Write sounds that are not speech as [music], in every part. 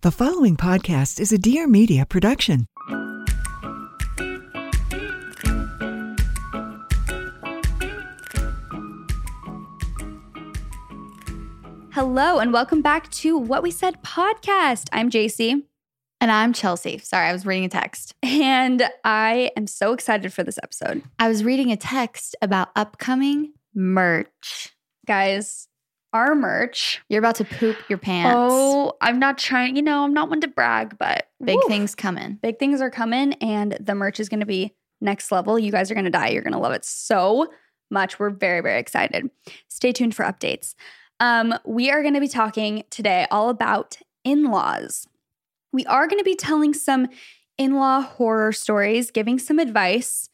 The following podcast is a Dear Media production. Hello, and welcome back to What We Said podcast. I'm Jaci. And I'm Chelsey. Sorry, I was reading a text. And I am so excited for this episode. I was reading a text about upcoming merch. Guys, our merch. You're about to poop your pants. Oh, I'm not trying, you know, I'm not one to brag, but big woo, things coming. Big things are coming, and the merch is going to be next level. You guys are going to die. You're going to love it so much. We're very, very excited. Stay tuned for updates. Um, we are going to be talking today all about in laws. We are going to be telling some in law horror stories, giving some advice.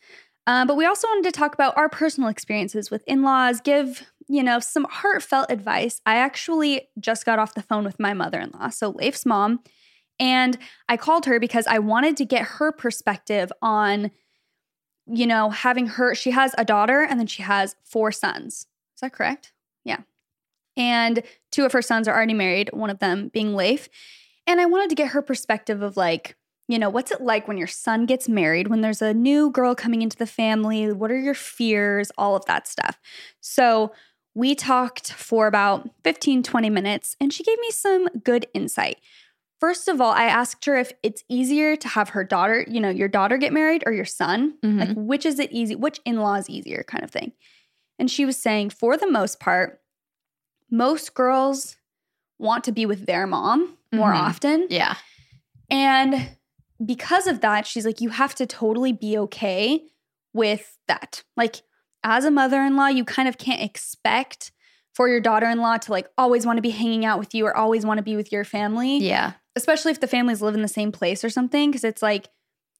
Uh, but we also wanted to talk about our personal experiences with in laws, give, you know, some heartfelt advice. I actually just got off the phone with my mother in law, so Leif's mom. And I called her because I wanted to get her perspective on, you know, having her, she has a daughter and then she has four sons. Is that correct? Yeah. And two of her sons are already married, one of them being Leif. And I wanted to get her perspective of like, you know, what's it like when your son gets married, when there's a new girl coming into the family? What are your fears? All of that stuff. So we talked for about 15, 20 minutes, and she gave me some good insight. First of all, I asked her if it's easier to have her daughter, you know, your daughter get married or your son. Mhm. Like, which is it easy? Which in law is easier, kind of thing. And she was saying, for the most part, most girls want to be with their mom more Mhm. often. Yeah. And because of that, she's like, you have to totally be okay with that. Like, as a mother in law, you kind of can't expect for your daughter in law to like always want to be hanging out with you or always want to be with your family, Yeah. especially if the families live in the same place or something. Cause it's like,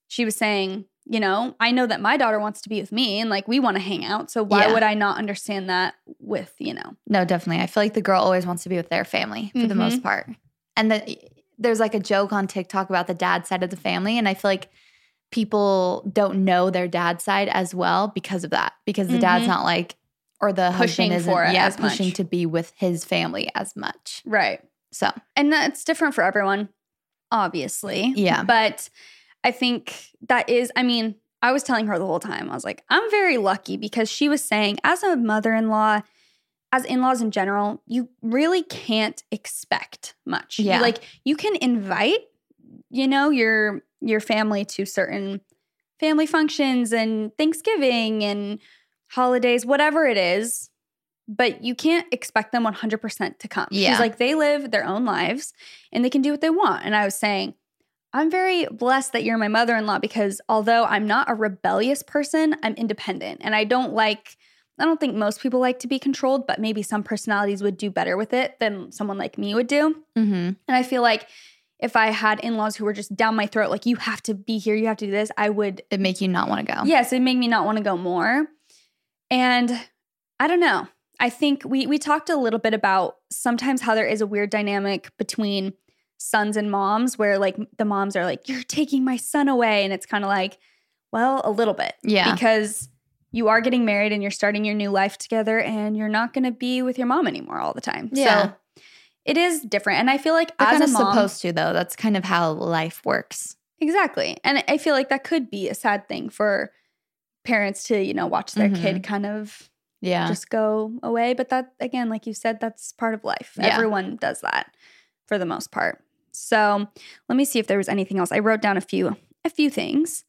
she was saying, you know, I know that my daughter wants to be with me and like we want to hang out. So why Yeah. would I not understand that with, you know? No, definitely. I feel like the girl always wants to be with their family for the mm-hmm. most part. And the, there's like a joke on TikTok about the dad side of the family. And I feel like people don't know their dad side as well because of that. Because the dad's Mhm. not like, or the Pushing husband isn't for yeah, as pushing much. to be with his family as much. Right. So And that's different for everyone, obviously. Yeah. But I think that is, I mean, I was telling her the whole time, I was like, I'm very lucky because she was saying, as a mother in law, as in laws in general, you really can't expect much. You- Yeah. like you can invite, you know, your your family to certain family functions and Thanksgiving and holidays, whatever it is, but you can't expect them 100% to come. Yeah. She's like, they live their own lives and they can do what they want. And I was saying, I'm very blessed that you're my mother in law because although I'm not a rebellious person, I'm independent. And I don't like, I don't think most people like to be controlled, but maybe some personalities would do better with it than someone like me would do. mhm. And I feel like if I had in laws who were just down my throat, like, you have to be here, you have to do this, I would it make you not want to go. Yes, it made me not want to go more. And I don't know. I think we we talked a little bit about sometimes how there is a weird dynamic between sons and moms where like the moms are like you're taking my son away and it's kind of like well, a little bit. Yeah. Because you are getting married and you're starting your new life together and you're not going to be with your mom anymore all the time. Yeah. So it is different and I feel like They're as kind a of mom, supposed to though. That's kind of how life works. Exactly. And I feel like that could be a sad thing for parents to, you know, watch their Mhm. kid kind of Yeah. just go away. But that, again, like you said, that's part of life. Yeah. Everyone does that for the most part. So let me see if there was anything else. I wrote down a few a few things.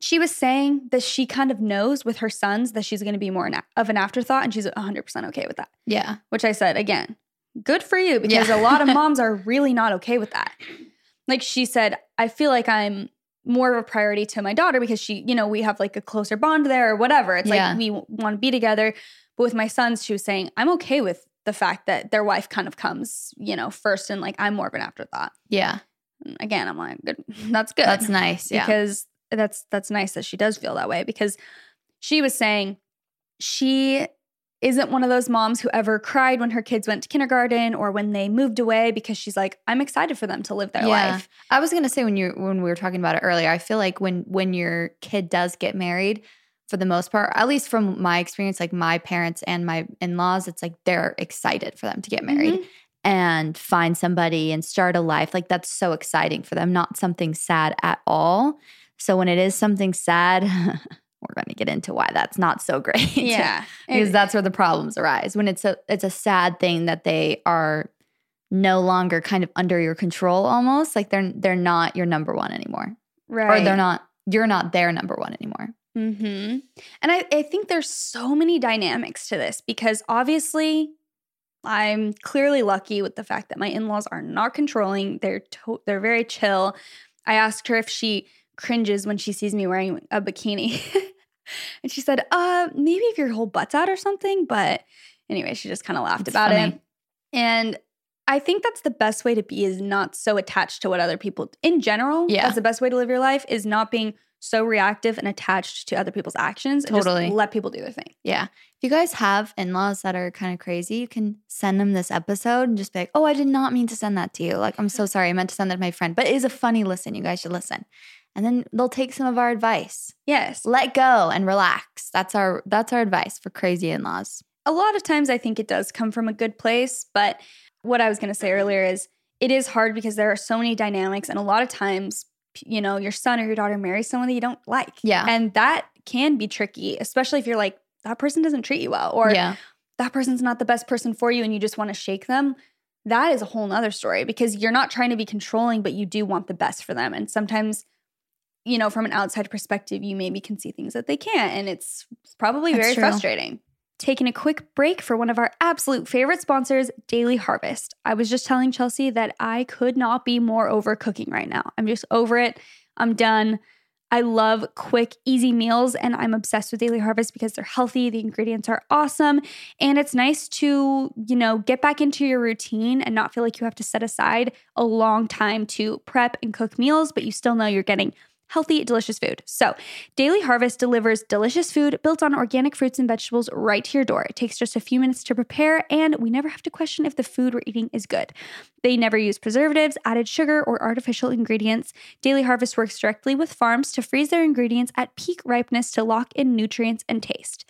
She was saying that she kind of knows with her sons that she's going to be more of an afterthought, and she's 100% okay with that. Yeah. Which I said again, good for you because Yeah. a lot of [laughs] moms are really not okay with that. Like she said, I feel like I'm more of a priority to my daughter because she, you know, we have like a closer bond there or whatever. It's Yeah. like we want to be together. But with my sons, she was saying, I'm okay with the fact that their wife kind of comes, you know, first and like I'm more of an afterthought. Yeah. And again, I'm like, good. [laughs] That's good. That's nice. Yeah. Because that's that's nice that she does feel that way because she was saying she isn't one of those moms who ever cried when her kids went to kindergarten or when they moved away because she's like, I'm excited for them to live their Yeah. life. I was gonna say when you when we were talking about it earlier, I feel like when when your kid does get married, for the most part, at least from my experience, like my parents and my in laws, it's like they're excited for them to get married Mhm. and find somebody and start a life. Like that's so exciting for them, not something sad at all. So when it is something sad, [laughs] we're going to get into why that's not so [laughs] great. Yeah. because that's where the problems arise when it's a it's a sad thing that they are no longer kind of under your control almost like they're they're not your number one anymore right. or they're not you're not their number one anymore hmm And I, I think there's so many dynamics to this because obviously I'm clearly lucky with the fact that my in-laws are not controlling. They're to- they're very chill. I asked her if she cringes when she sees me wearing a bikini. [laughs] and she said, uh, maybe if your whole butt's out or something. But anyway, she just kind of laughed That's about funny. it. And I think that's the best way to be is not so attached to what other people in general. Yeah. That's the best way to live your life is not being so reactive and attached to other people's actions. and just Totally. let people do their thing. yeah if you guys have in-laws that are kind of crazy you can send them this episode and just be like oh i did not mean to send that to you like i'm so [laughs] sorry i meant to send that to my friend but it is a funny listen you guys should listen and then they'll take some of our advice Yes. let go and relax that's our that's our advice for crazy in-laws a lot of times I think it does come from a good place, but what I was going to say earlier is it is hard because there are so many dynamics and a lot of times you know your son or your daughter marries someone that you don't like. Yeah. And that can be tricky, especially if you're like that person doesn't treat you well or yeah that person's not the best person for you and you just want to shake them. That is a whole nother story because you're not trying to be controlling, but you do want the best for them. And sometimes, you know, from an outside perspective, you maybe can see things that they can't. And it's probably That's very true. frustrating. Taking a quick break for one of our absolute favorite sponsors, Daily Harvest. I was just telling Chelsey that I could not be more over cooking right now. I'm just over it. I'm done. I love quick, easy meals, and I'm obsessed with Daily Harvest because they're healthy, the ingredients are awesome, and it's nice to, you know, get back into your routine and not feel like you have to set aside a long time to prep and cook meals, but you still know you're getting healthy, delicious food. So, Daily Harvest delivers delicious food built on organic fruits and vegetables right to your door. It takes just a few minutes to prepare, and we never have to question if the food we're eating is good. They never use preservatives, added sugar, or artificial ingredients. Daily Harvest works directly with farms to freeze their ingredients at peak ripeness to lock in nutrients and taste.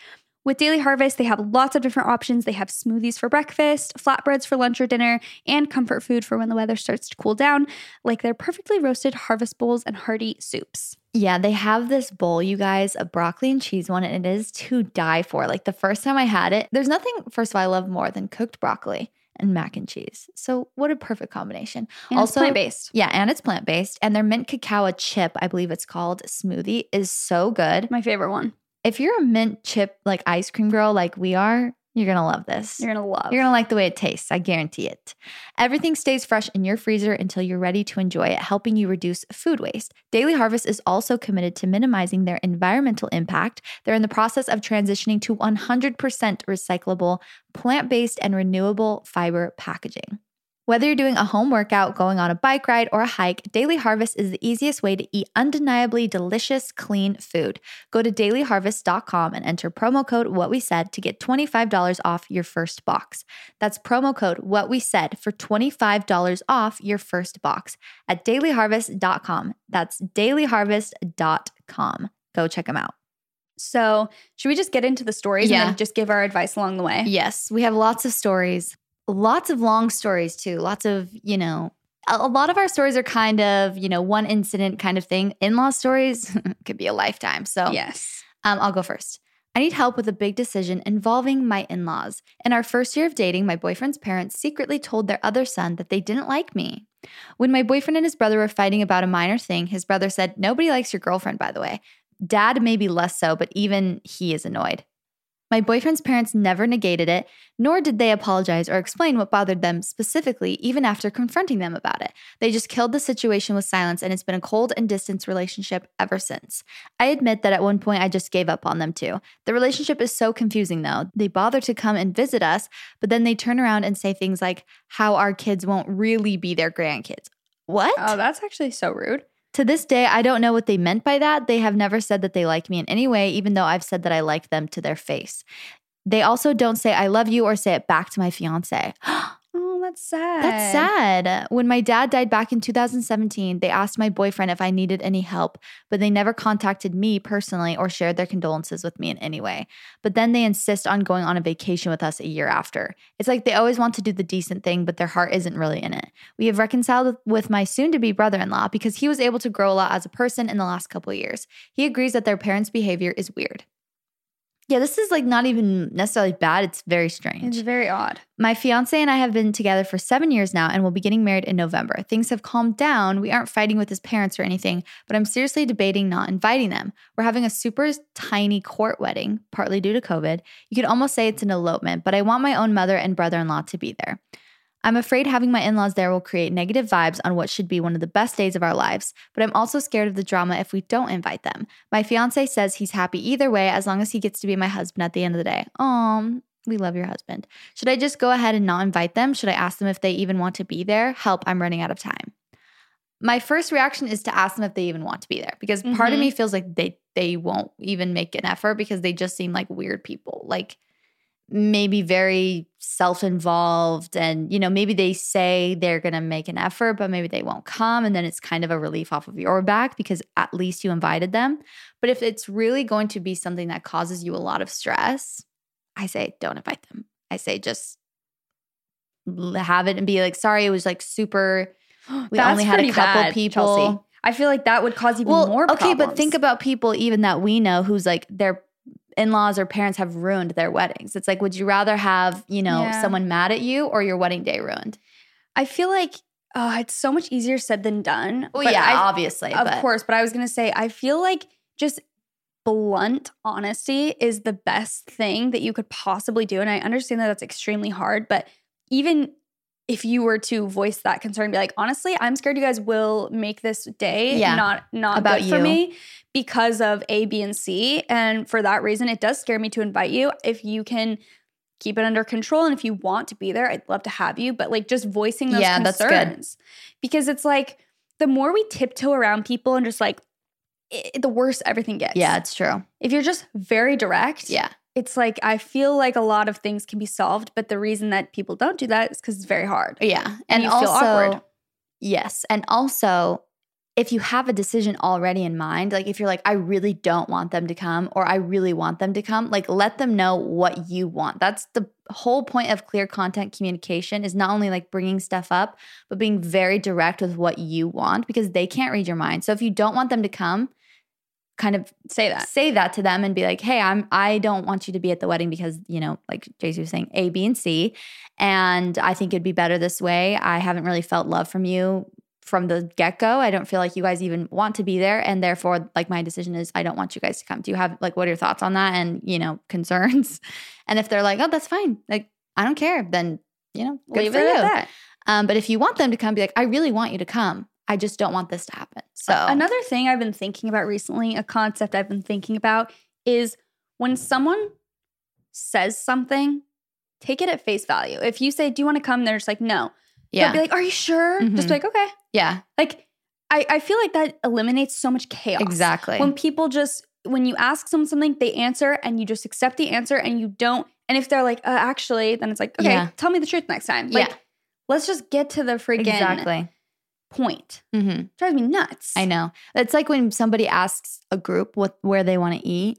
With Daily Harvest, they have lots of different options. They have smoothies for breakfast, flatbreads for lunch or dinner, and comfort food for when the weather starts to cool down, like their perfectly roasted harvest bowls and hearty soups. Yeah, they have this bowl, you guys, a broccoli and cheese one, and it is to die for. Like the first time I had it, there's nothing, first of all, I love more than cooked broccoli and mac and cheese. So, what a perfect combination. And also, plant based. Yeah, and it's plant based. And their mint cacao chip, I believe it's called, smoothie is so good. My favorite one. If you're a mint chip, like ice cream girl, like we are, you're gonna love this. You're gonna love. You're gonna like the way it tastes. I guarantee it. Everything stays fresh in your freezer until you're ready to enjoy it, helping you reduce food waste. Daily Harvest is also committed to minimizing their environmental impact. They're in the process of transitioning to 100% recyclable, plant based, and renewable fiber packaging. Whether you're doing a home workout, going on a bike ride, or a hike, Daily Harvest is the easiest way to eat undeniably delicious, clean food. Go to dailyharvest.com and enter promo code what we said to get $25 off your first box. That's promo code what we said for $25 off your first box at dailyharvest.com. That's dailyharvest.com. Go check them out. So, should we just get into the stories Yeah. and just give our advice along the way? Yes, we have lots of stories, lots of long stories too. Lots of, you know, a lot of our stories are kind of, you know, one incident kind of thing. In law stories [laughs] could be a lifetime. So, Yes. Um, I'll go first. I need help with a big decision involving my in laws. In our first year of dating, my boyfriend's parents secretly told their other son that they didn't like me. When my boyfriend and his brother were fighting about a minor thing, his brother said, Nobody likes your girlfriend, by the way. Dad, maybe less so, but even he is annoyed. My boyfriend's parents never negated it, nor did they apologize or explain what bothered them specifically, even after confronting them about it. They just killed the situation with silence, and it's been a cold and distant relationship ever since. I admit that at one point I just gave up on them too. The relationship is so confusing though. They bother to come and visit us, but then they turn around and say things like how our kids won't really be their grandkids. What? Oh, that's actually so rude. To this day, I don't know what they meant by that. They have never said that they like me in any way, even though I've said that I like them to their face. They also don't say I love you or say it back to my fiance. [gasps] That's sad. That's sad. When my dad died back in 2017, they asked my boyfriend if I needed any help, but they never contacted me personally or shared their condolences with me in any way. But then they insist on going on a vacation with us a year after. It's like they always want to do the decent thing, but their heart isn't really in it. We have reconciled with my soon to be brother in law because he was able to grow a lot as a person in the last couple of years. He agrees that their parents' behavior is weird. Yeah, this is like not even necessarily bad. It's very strange. It's very odd. My fiance and I have been together for seven years now and we'll be getting married in November. Things have calmed down. We aren't fighting with his parents or anything, but I'm seriously debating not inviting them. We're having a super tiny court wedding, partly due to COVID. You could almost say it's an elopement, but I want my own mother and brother in law to be there. I'm afraid having my in laws there will create negative vibes on what should be one of the best days of our lives, but I'm also scared of the drama if we don't invite them. My fiance says he's happy either way as long as he gets to be my husband at the end of the day. Aw, we love your husband. Should I just go ahead and not invite them? Should I ask them if they even want to be there? Help, I'm running out of time. My first reaction is to ask them if they even want to be there because part of me mm-hmm. feels like they they won't even make an effort because they just seem like weird people. Like maybe very self-involved and you know maybe they say they're going to make an effort but maybe they won't come and then it's kind of a relief off of your back because at least you invited them. But if it's really going to be something that causes you a lot of stress i say don't invite them. I say just have it and be like sorry it was like super [gasps] we That's only had a couple bad, people. Chelsey. I feel like that would cause even more okay but think about people even that we know who's like their in-laws or parents have ruined their weddings it's like would you rather have you know Yeah. someone mad at you or your wedding day ruined I feel like oh, it's so much easier said than done. well But yeah I- obviously of but course. But I was gonna say, I feel like just blunt honesty is the best thing that you could possibly do. And I understand that that's extremely hard, but even if you were to voice that concern, be like, honestly, I'm scared you guys will make this day Yeah. not not About good for you. me because of A, B, and C. And for that reason, it does scare me to invite you. If you can keep it under control and if you want to be there, I'd love to have you. But like just voicing those Yeah, that's good. concerns. Because it's like the more we tiptoe around people and just like it, the worse everything gets. yeah it's true If you're just very direct, yeah it's like I feel like a lot of things can be solved, but the reason that people don't do that is because it's very hard. yeah And you feel also awkward. yes and also if you have a decision already in mind like if you're like i really don't want them to come or i really want them to come like let them know what you want that's the whole point of clear content communication is not only like bringing stuff up but being very direct with what you want because they can't read your mind so if you don't want them to come kind of Say that. say that to them and be like, "Hey, I'm I don't want you to be at the wedding because you know, like Jaci was saying, A, B, and C, and I think it'd be better this way. I haven't really felt love from you from the get go. I don't feel like you guys even want to be there, and therefore, like my decision is, I don't want you guys to come. Do you have like what are your thoughts on that and you know [laughs] concerns? And if they're like, "Oh, that's fine," like I don't care, then you know, good Leave for it you. at that. Um, but if you want them to come, be like, I really want you to come. I just don't want this to happen. So Another thing I've been thinking about recently, a concept I've been thinking about is when someone says something, take it at face value. If you say, Do you want to come? They're just like, No. yeah, be like, Are you sure? Mhm. Just be like, Okay. yeah, Like, I, I feel like that eliminates so much chaos. exactly. When people just, when you ask someone something, they answer and you just accept the answer and you don't. And if they're like, uh, actually, then it's like, okay, Yeah. tell me the truth next time. Like, Yeah. let's just get to the freaking exactly. Point. Mm-hmm. drives me nuts. I know. It's like when somebody asks a group what where they want to eat.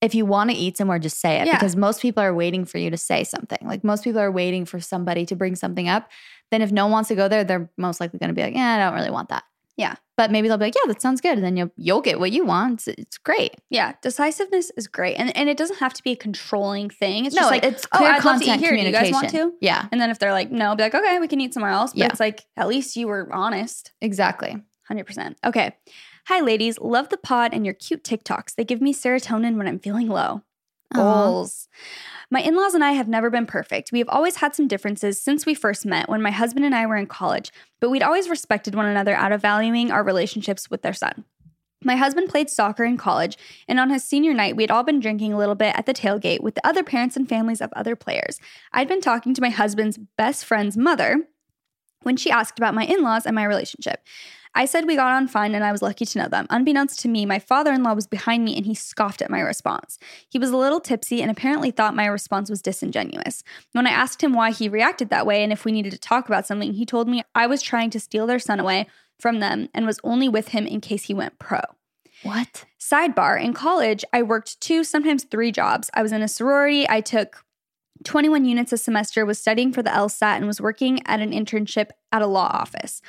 If you want to eat somewhere, just say it Yeah. because most people are waiting for you to say something. Like most people are waiting for somebody to bring something up. Then if no one wants to go there, they're most likely going to be like, "Yeah, I don't really want that." Yeah. But maybe they'll be like, yeah, that sounds good. And then you'll, you'll get what you want. It's, it's great. Yeah, decisiveness is great, and and it doesn't have to be a controlling thing. It's no, just like it's oh, clear I'd love to eat here. Do you guys communication. want to? Yeah, And then if they're like no, be like okay, we can eat somewhere else. But Yeah. it's like at least you were honest. exactly. Hundred percent. Okay. Hi, ladies. Love the pod and your cute TikToks. They give me serotonin when I'm feeling low. Aw. Goals. My in laws and I have never been perfect. We have always had some differences since we first met when my husband and I were in college, but we'd always respected one another out of valuing our relationships with their son. My husband played soccer in college, and on his senior night, we had all been drinking a little bit at the tailgate with the other parents and families of other players. I'd been talking to my husband's best friend's mother when she asked about my in laws and my relationship. I said we got on fine and I was lucky to know them. Unbeknownst to me, my father in law was behind me and he scoffed at my response. He was a little tipsy and apparently thought my response was disingenuous. When I asked him why he reacted that way and if we needed to talk about something, he told me I was trying to steal their son away from them and was only with him in case he went pro. What? Sidebar In college, I worked two, sometimes three jobs. I was in a sorority. I took 21 units a semester, was studying for the LSAT, and was working at an internship at a law office.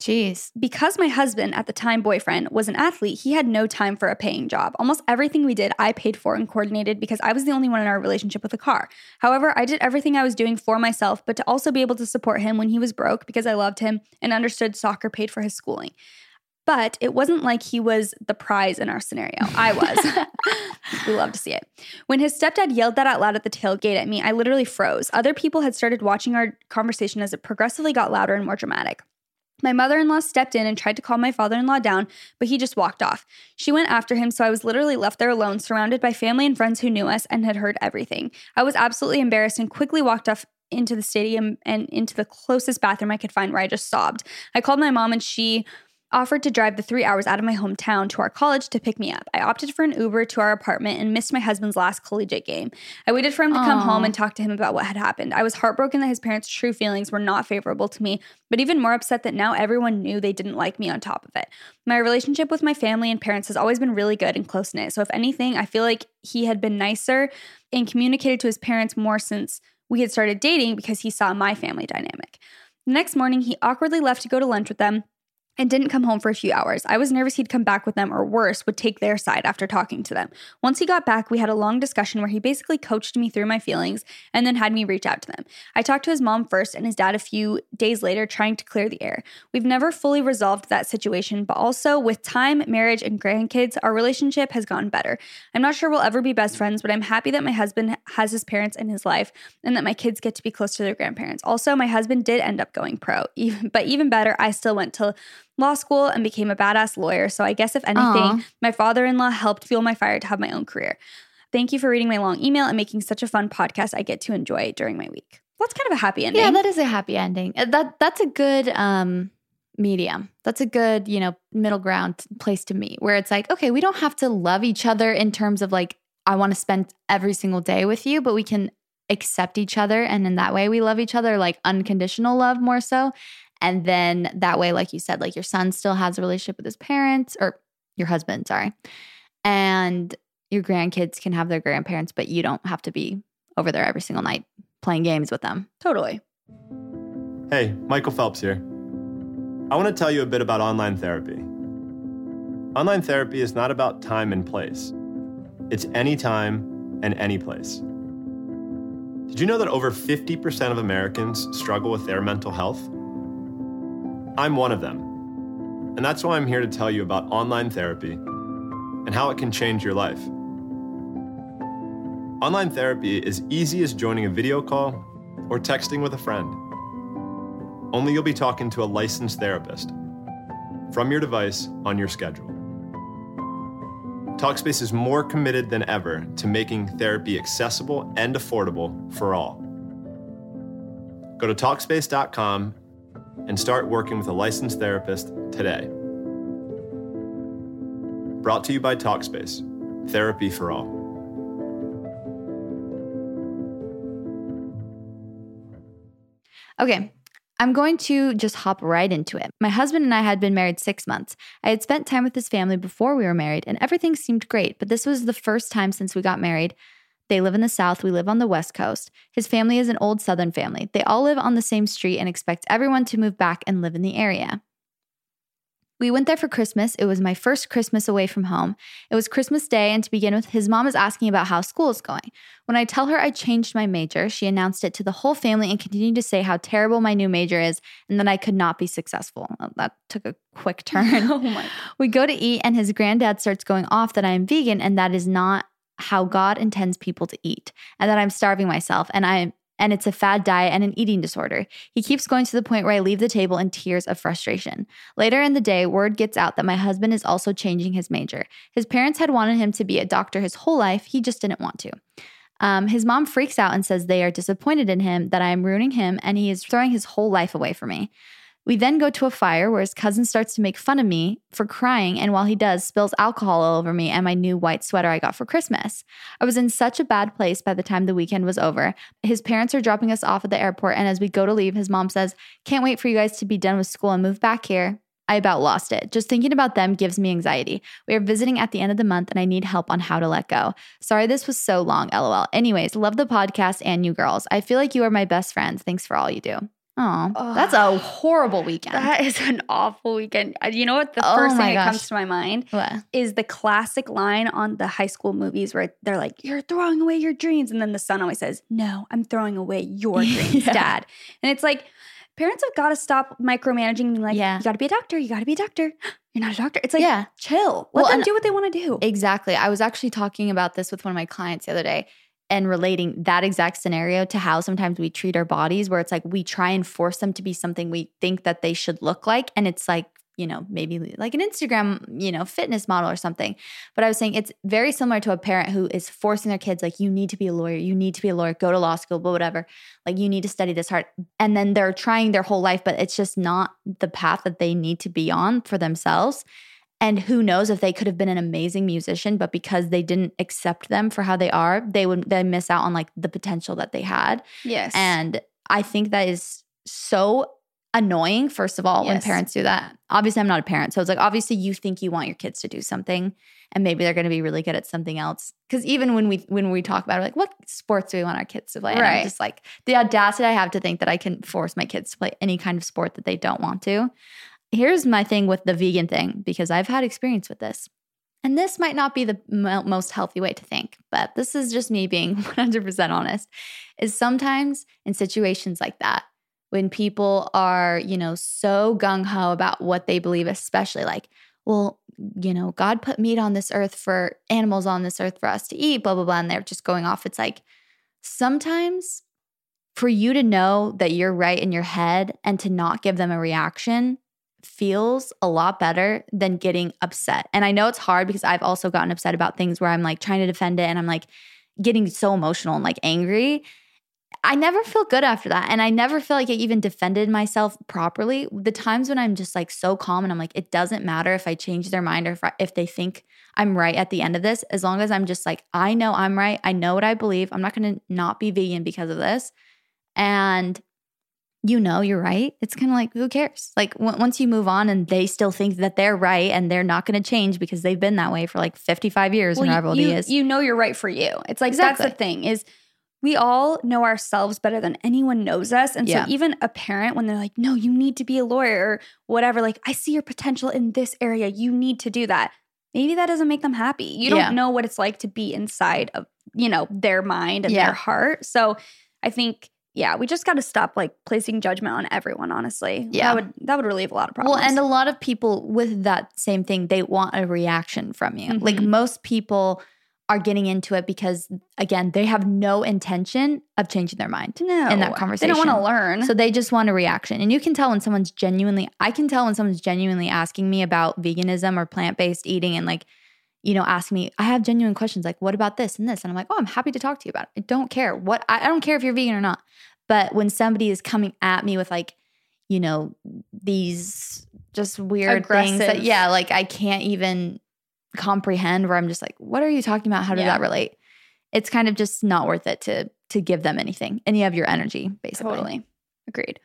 Jeez. Because my husband, at the time boyfriend, was an athlete, he had no time for a paying job. Almost everything we did, I paid for and coordinated because I was the only one in our relationship with a car. However, I did everything I was doing for myself, but to also be able to support him when he was broke because I loved him and understood soccer paid for his schooling. But it wasn't like he was the prize in our scenario. I was. [laughs] we love to see it. When his stepdad yelled that out loud at the tailgate at me, I literally froze. Other people had started watching our conversation as it progressively got louder and more dramatic. My mother in law stepped in and tried to calm my father in law down, but he just walked off. She went after him, so I was literally left there alone, surrounded by family and friends who knew us and had heard everything. I was absolutely embarrassed and quickly walked off into the stadium and into the closest bathroom I could find where I just sobbed. I called my mom and she offered to drive the three hours out of my hometown to our college to pick me up. I opted for an Uber to our apartment and missed my husband's last collegiate game. I waited for him to come Aw. home and talk to him about what had happened. I was heartbroken that his parents' true feelings were not favorable to me, but even more upset that now everyone knew they didn't like me on top of it. My relationship with my family and parents has always been really good and close knit. So, if anything, I feel like he had been nicer and communicated to his parents more since we had started dating because he saw my family dynamic. The next morning, he awkwardly left to go to lunch with them and didn't come home for a few hours. I was nervous he'd come back with them, or worse, would take their side after talking to them. Once he got back, we had a long discussion where he basically coached me through my feelings and then had me reach out to them. I talked to his mom first and his dad a few days later, trying to clear the air. We've never fully resolved that situation, but also with time, marriage, and grandkids, our relationship has gotten better. I'm not sure we'll ever be best friends, but I'm happy that my husband has his parents in his life and that my kids get to be close to their grandparents. Also, my husband did end up going pro, even, but even better, I still went to law school and became a badass lawyer. So I guess if anything, Aw. my father-in-law helped fuel my fire to have my own career. Thank you for reading my long email and making such a fun podcast I get to enjoy during my week. That's kind of a happy ending. Yeah, that is a happy ending. Uh, That that's a good um medium. That's a good, you know, middle ground place to meet where it's like, okay, we don't have to love each other in terms of like I want to spend every single day with you, but we can accept each other and in that way we love each other like unconditional love more so. And then that way like you said like your son still has a relationship with his parents or your husband, sorry. And your grandkids can have their grandparents, but you don't have to be over there every single night playing games with them. totally. Hey, Michael Phelps here. I want to tell you a bit about online therapy. Online therapy is not about time and place, it's anytime and any place. Did you know that over 50% of Americans struggle with their mental health? I'm one of them. And that's why I'm here to tell you about online therapy and how it can change your life. Online therapy is easy as joining a video call or texting with a friend. Only you'll be talking to a licensed therapist from your device on your schedule. Talkspace is more committed than ever to making therapy accessible and affordable for all. Go to Talkspace.com and start working with a licensed therapist today. Brought to you by Talkspace Therapy for All. Okay, I'm going to just hop right into it. My husband and I had been married six months. I had spent time with his family before we were married, and everything seemed great, but this was the first time since we got married. They live in the South, we live on the West Coast. His family is an old Southern family. They all live on the same street and expect everyone to move back and live in the area. We went there for Christmas. It was my first Christmas away from home. It was Christmas Day, and to begin with, his mom is asking about how school is going. When I tell her I changed my major, she announced it to the whole family and continued to say how terrible my new major is and that I could not be successful. That took a quick [laughs] oh turn. oh my. We go to eat, and his granddad starts going off that I am vegan and that is not how God intends people to eat, and that I'm starving myself, and I am. And it's a fad diet and an eating disorder. He keeps going to the point where I leave the table in tears of frustration. Later in the day, word gets out that my husband is also changing his major. His parents had wanted him to be a doctor his whole life, he just didn't want to. Um, his mom freaks out and says they are disappointed in him, that I am ruining him, and he is throwing his whole life away for me. We then go to a fire where his cousin starts to make fun of me for crying, and while he does, spills alcohol all over me and my new white sweater I got for Christmas. I was in such a bad place by the time the weekend was over. His parents are dropping us off at the airport, and as we go to leave, his mom says, Can't wait for you guys to be done with school and move back here. I about lost it. Just thinking about them gives me anxiety. We are visiting at the end of the month and I need help on how to let go. Sorry this was so long, lol. Anyways, love the podcast and you girls. I feel like you are my best friends. Thanks for all you do. Oh, that's a horrible weekend. That is an awful weekend. You know what? The Oh first thing that comes to my mind What? is the classic line on the high school movies where they're like, You're throwing away your dreams. And then the son always says, No, I'm throwing away your [laughs] dreams, Yeah. dad. And it's like, parents have got to stop micromanaging and being like, Yeah. You got to be a doctor. You got to be a doctor. You're not a doctor. It's like, Yeah. chill. Let Well, them do what they want to do. Exactly. I was actually talking about this with one of my clients the other day and relating that exact scenario to how sometimes we treat our bodies, where it's like we try and force them to be something we think that they should look like. And it's like, you know, maybe like an Instagram, you know, fitness model or something. But I was saying it's very similar to a parent who is forcing their kids, like, you need to be a lawyer, you need to be a lawyer, go to law school, but whatever. Like, you need to study this hard. And then they're trying their whole life, but it's just not the path that they need to be on for themselves. And who knows if they could have been an amazing musician, but because they didn't accept them for how they are, they would then miss out on like the potential that they had. yes. And I think that is so annoying, first of all, when parents do that. Obviously, I'm not a parent. So it's like, obviously, you think you want your kids to do something and maybe they're going to be really good at something else. Because even when we when we talk about it, like, what sports do we want our kids to play? And I'm just like, the audacity I have to think that I can force my kids to play any kind of sport that they don't want to. Here's my thing with the vegan thing, because I've had experience with this. And this might not be the mo- most healthy way to think, but this is just me being [laughs] 100% honest. Is sometimes in situations like that, when people are, you know, so gung ho about what they believe, especially like, well, you know, God put meat on this earth for animals on this earth for us to eat, blah, blah, blah. And they're just going off. It's like sometimes for you to know that you're right in your head and to not give them a reaction feels a lot better than getting upset. And I know it's hard because I've also gotten upset about things where I'm like trying to defend it and I'm like getting so emotional and like angry. I never feel good after that. And I never feel like I even defended myself properly. The times when I'm just like so calm and I'm like, it doesn't matter if I change their mind or if, I, if they think I'm right at the end of this, as long as I'm just like, I know I'm right. I know what I believe. I'm not going to not be vegan because of this. And you know you're right. It's kind of like, who cares? Like, w- once you move on and they still think that they're right and they're not going to change because they've been that way for like 55 years Well, you, is. you know you're right for you. It's like that's the thing is we all know ourselves better than anyone knows us. And Yeah. so even a parent when they're like, "No, you need to be a lawyer or whatever," like, "I see your potential in this area. You need to do that." Maybe that doesn't make them happy. You don't Yeah. know what it's like to be inside of, you know, their mind and Yeah. their heart. So I think yeah, we just got to stop like placing judgment on everyone, honestly. Yeah. That would that would relieve a lot of problems. Well, and a lot of people with that same thing, they want a reaction from you. Like Mhm. most people are getting into it because, again, they have no intention of changing their mind. no, in that conversation. They don't want to learn. So they just want a reaction. And you can tell when someone's genuinely, I can tell when someone's genuinely asking me about veganism or plant based eating and like, you know, ask me, I have genuine questions like, what about this and this? And I'm like, oh, I'm happy to talk to you about it. I don't care what, I, I don't care if you're vegan or not. But when somebody is coming at me with like, you know, these just weird things that, yeah, like I can't even comprehend where I'm just like, what are you talking about? How does Yeah. that relate? It's kind of just not worth it to to give them anything. And you have your energy, basically. Totally. Agreed.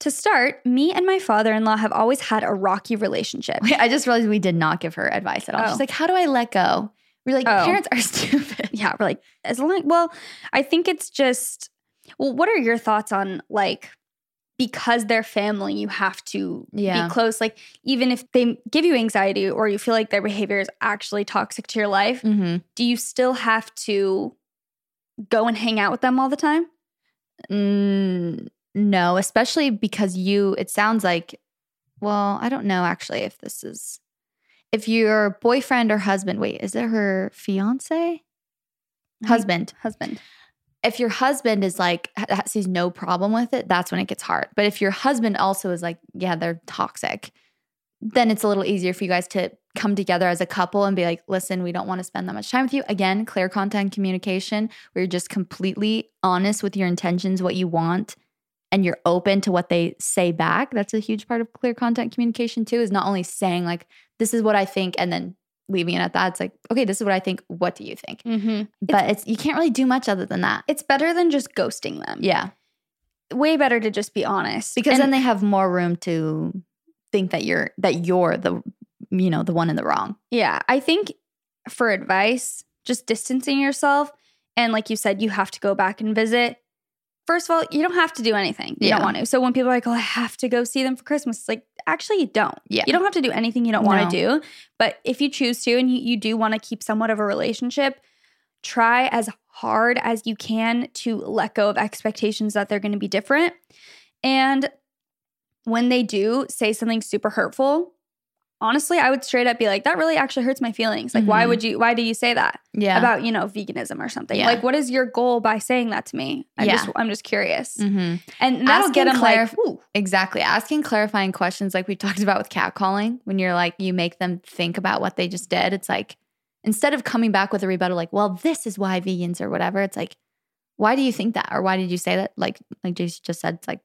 To start, me and my father in law have always had a rocky relationship. Wait, I just realized we did not give her advice at all. Oh. She's like, "How do I let go?" We're like, Oh. "Parents are [laughs] stupid." yeah, we're like, as long well, I think it's just well, what are your thoughts on like because they're family, you have to Yeah. be close. Like, even if they give you anxiety or you feel like their behavior is actually toxic to your life, Mm-hmm. do you still have to go and hang out with them all the time? Mm, no, especially because you, it sounds like, well, I don't know actually if this is, if your boyfriend or husband, wait, is it her fiance? Husband. Husband. If your husband is like, sees no problem with it, that's when it gets hard. But if your husband also is like, yeah, they're toxic, then it's a little easier for you guys to come together as a couple and be like, listen, we don't want to spend that much time with you. Again, clear content communication, where you're just completely honest with your intentions, what you want, and you're open to what they say back. That's a huge part of clear content communication, too, is not only saying, like, this is what I think, and then leaving it at that. It's like, okay, this is what I think. What do you think? Mm-hmm. But it's, you can't really do much other than that. It's better than just ghosting them. Yeah. Way better to just be honest. Because And- then they have more room to think that you're that you're the you know, the one in the wrong. Yeah, I think for advice, just distancing yourself. And like you said, you have to go back and visit. First of all, you don't have to do anything. You Yeah. don't want to. So when people are like, oh, I have to go see them for Christmas, it's like, actually, you don't. Yeah. You don't have to do anything you don't want to do. But if you choose to and you, you do want to keep somewhat of a relationship, try as hard as you can to let go of expectations that they're going to be different. And when they do say something super hurtful, honestly, I would straight up be like, that really actually hurts my feelings. Like, why Mhm. would you, why do you say that Yeah. about, you know, veganism or something? Yeah. Like, what is your goal by saying that to me? I Yeah. just, I'm just curious. hmm And that'll get Asking them like, ooh, Exactly. Asking clarifying questions like we talked about with catcalling, when you're like, you make them think about what they just did. It's like, instead of coming back with a rebuttal, like, well, this is why vegans or whatever, it's like, why do you think that? Or why did you say that? Like, like Jace just said, it's like,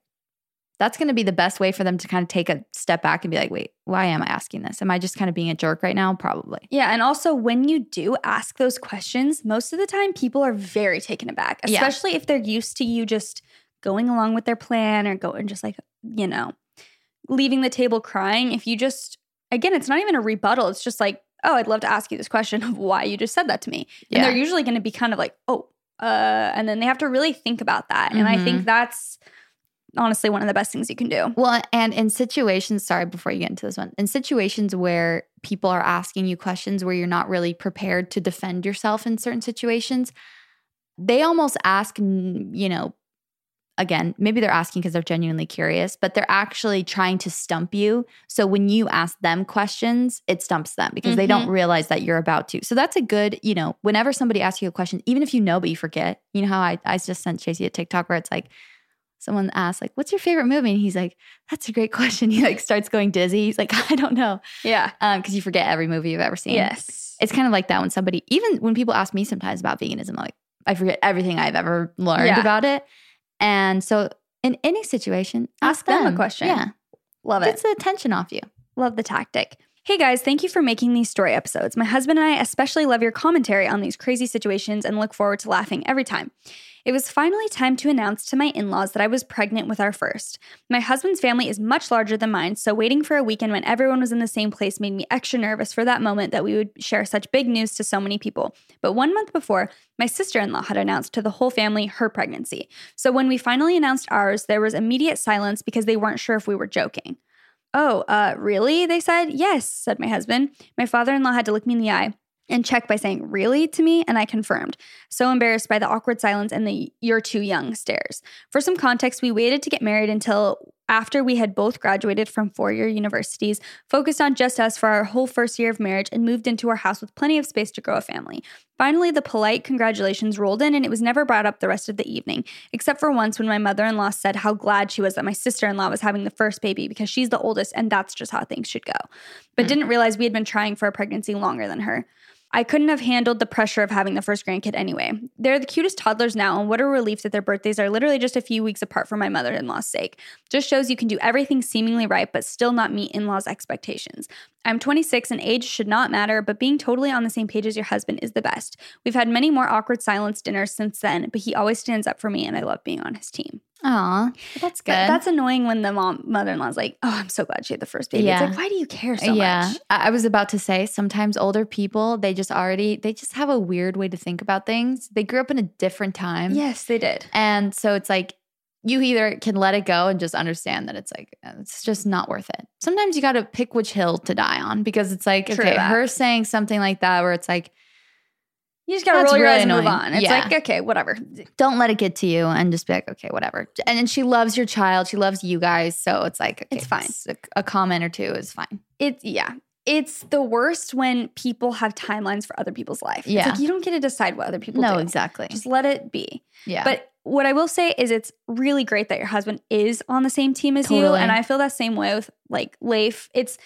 that's going to be the best way for them to kind of take a step back and be like, wait, why am I asking this? Am I just kind of being a jerk right now? Probably. Yeah, and also when you do ask those questions, most of the time people are very taken aback, Yeah. especially if they're used to you just going along with their plan or going just like, you know, leaving the table crying. If you just again, it's not even a rebuttal, it's just like, "Oh, I'd love to ask you this question of why you just said that to me." And they're usually going to be kind of like, "Oh, uh," and then they have to really think about that. And I Mm-hmm. think that's honestly one of the best things you can do. Well, and in situations, sorry, before you get into this one, in situations where people are asking you questions where you're not really prepared to defend yourself in certain situations, they almost ask, you know, again, maybe they're asking because they're genuinely curious, but they're actually trying to stump you. So when you ask them questions, it stumps them because they don't mm-hmm. realize that you're about to. So that's a good, you know, whenever somebody asks you a question, even if you know, but you forget, you know how I, I just sent Jaci a TikTok where it's like, someone asks like what's your favorite movie and he's like that's a great [laughs] question he like starts going dizzy he's like [laughs] i don't know Yeah. um because you forget every movie you've ever seen Yes. it's kind of like that when somebody even when people ask me sometimes about veganism I'm like i forget everything i've ever learned Yeah. about it and so in any situation Ask them a question. yeah Love it. gets the attention off you Love the tactic. Hey guys, thank you for making these story episodes. My husband and I especially love your commentary on these crazy situations and look forward to laughing every time. It was finally time to announce to my in laws that I was pregnant with our first. My husband's family is much larger than mine, so waiting for a weekend when everyone was in the same place made me extra nervous for that moment that we would share such big news to so many people. But one month before, my sister in law had announced to the whole family her pregnancy. So when we finally announced ours, there was immediate silence because they weren't sure if we were joking. Oh, uh, really? They said. Yes, said my husband. My father in law had to look me in the eye and check by saying, Really? to me, and I confirmed. So embarrassed by the awkward silence and the you're too young stares. For some context, we waited to get married until after we had both graduated from four year universities, focused on just us for our whole first year of marriage, and moved into our house with plenty of space to grow a family. Finally, the polite congratulations rolled in, and it was never brought up the rest of the evening, except for once when my mother in law said how glad she was that my sister in law was having the first baby because she's the oldest, and that's just how things should go. But mm. didn't realize we had been trying for a pregnancy longer than her. I couldn't have handled the pressure of having the first grandkid anyway. They're the cutest toddlers now, and what a relief that their birthdays are literally just a few weeks apart for my mother in law's sake. Just shows you can do everything seemingly right, but still not meet in law's expectations. I'm 26 and age should not matter, but being totally on the same page as your husband is the best. We've had many more awkward silence dinners since then, but he always stands up for me, and I love being on his team. Aw, that's good But that's annoying when the mom mother in law's like, "Oh, I'm so glad she had the first baby." Yeah. It's like, why do you care so yeah, much? I I was about to say sometimes older people they just already they just have a weird way to think about things. They grew up in a different time. Yes, they did. And so it's like you either can let it go and just understand that it's like uh, it's just not worth it. Sometimes you got to pick which hill to die on because it's like True okay, that. her saying something like that where it's like You just gotta That's roll your really eyes and move annoying. on. It's Yeah. like, okay, whatever. don't let it get to you and just be like okay, whatever. And, and she loves your child, she loves you guys, so it's like okay, It's fine. a, a comment or two is fine. It's yeah. It's the worst when people have timelines for other people's life. It's Yeah. like you don't get to decide what other people no, do. exactly. Just let it be. yeah. But what I will say is it's really great that your husband is on the same team as you. Totally. And I feel that same way with like Leif. It's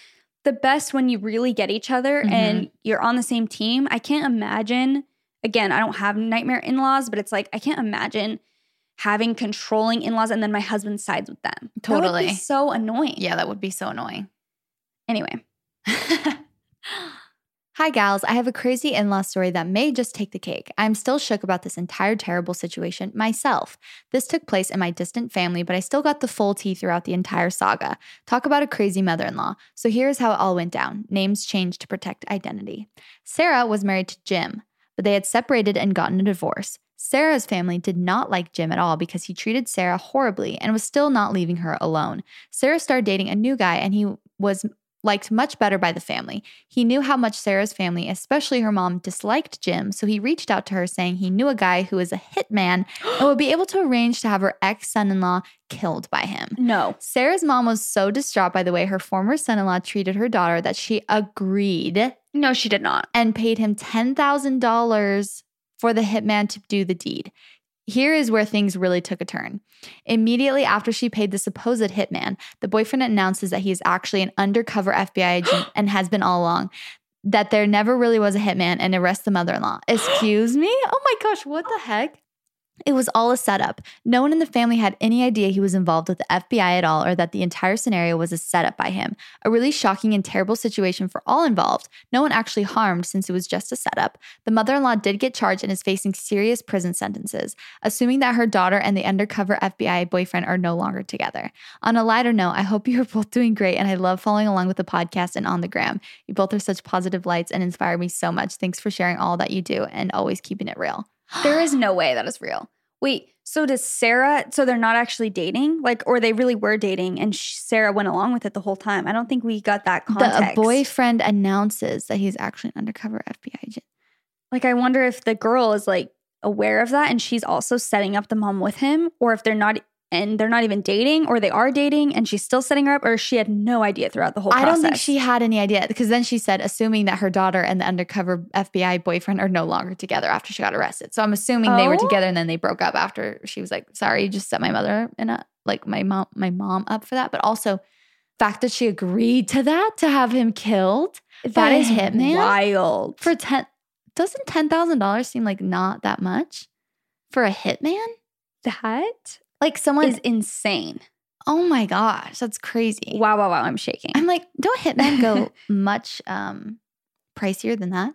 the best when you really get each other Mm-hmm. and you're on the same team. I can't imagine, again, I don't have nightmare in laws, but it's like I can't imagine having controlling in laws and then my husband sides with them. That would be Totally. so annoying. yeah, that would be so annoying. Anyway, [laughs] Hi, gals. I have a crazy in law story that may just take the cake. I'm still shook about this entire terrible situation myself. This took place in my distant family, but I still got the full tea throughout the entire saga. Talk about a crazy mother in law. So here's how it all went down names changed to protect identity. Sarah was married to Jim, but they had separated and gotten a divorce. Sarah's family did not like Jim at all because he treated Sarah horribly and was still not leaving her alone. Sarah started dating a new guy and he was liked much better by the family. He knew how much Sarah's family, especially her mom, disliked Jim, so he reached out to her saying he knew a guy who was a hitman [gasps] and would be able to arrange to have her ex son in law killed by him. no. Sarah's mom was so distraught by the way her former son in law treated her daughter that she agreed No, she did not. and paid him $10,000 for the hitman to do the deed. Here is where things really took a turn. Immediately after she paid the supposed hitman, the boyfriend announces that he is actually an undercover FBI [gasps] agent and has been all along. That there never really was a hitman and arrests the mother in law. Excuse me? Oh my gosh, what the heck? It was all a setup. No one in the family had any idea he was involved with the FBI at all or that the entire scenario was a setup by him. A really shocking and terrible situation for all involved. No one actually harmed since it was just a setup. The mother in law did get charged and is facing serious prison sentences, assuming that her daughter and the undercover FBI boyfriend are no longer together. On a lighter note, I hope [laughs] you are both doing great and I love following along with the podcast and on the gram. You both are such positive lights and inspire me so much. Thanks for sharing all that you do and always keeping it real. There is no way that is real. Wait, so does Sarah? So they're not actually dating, like, or they really were dating, and sh- Sarah went along with it the whole time. I don't think we got that context. The boyfriend announces that he's actually an undercover FBI agent. like, I wonder if the girl is like aware of that, and she's also setting up the mom with him, or if they're not, and they're not even dating, or they are dating, and she's still setting her up, or she had no idea throughout the whole. I don't think she had any idea because then she said, assuming that her daughter and the undercover FBI boyfriend are no longer together after she got arrested. So I'm assuming they were Oh. together and then they broke up after she was like, "Sorry, you just set my mother and a like my mom, my mom up for that." But also, fact that she agreed to that to have him killed that by hitman wild. for ten doesn't ten thousand dollars seem like not that much for a hitman? that Like someone is insane. Oh my gosh, that's crazy. Wow, wow, wow! I'm shaking. I'm like, don't hitmen go [laughs] much um pricier than that?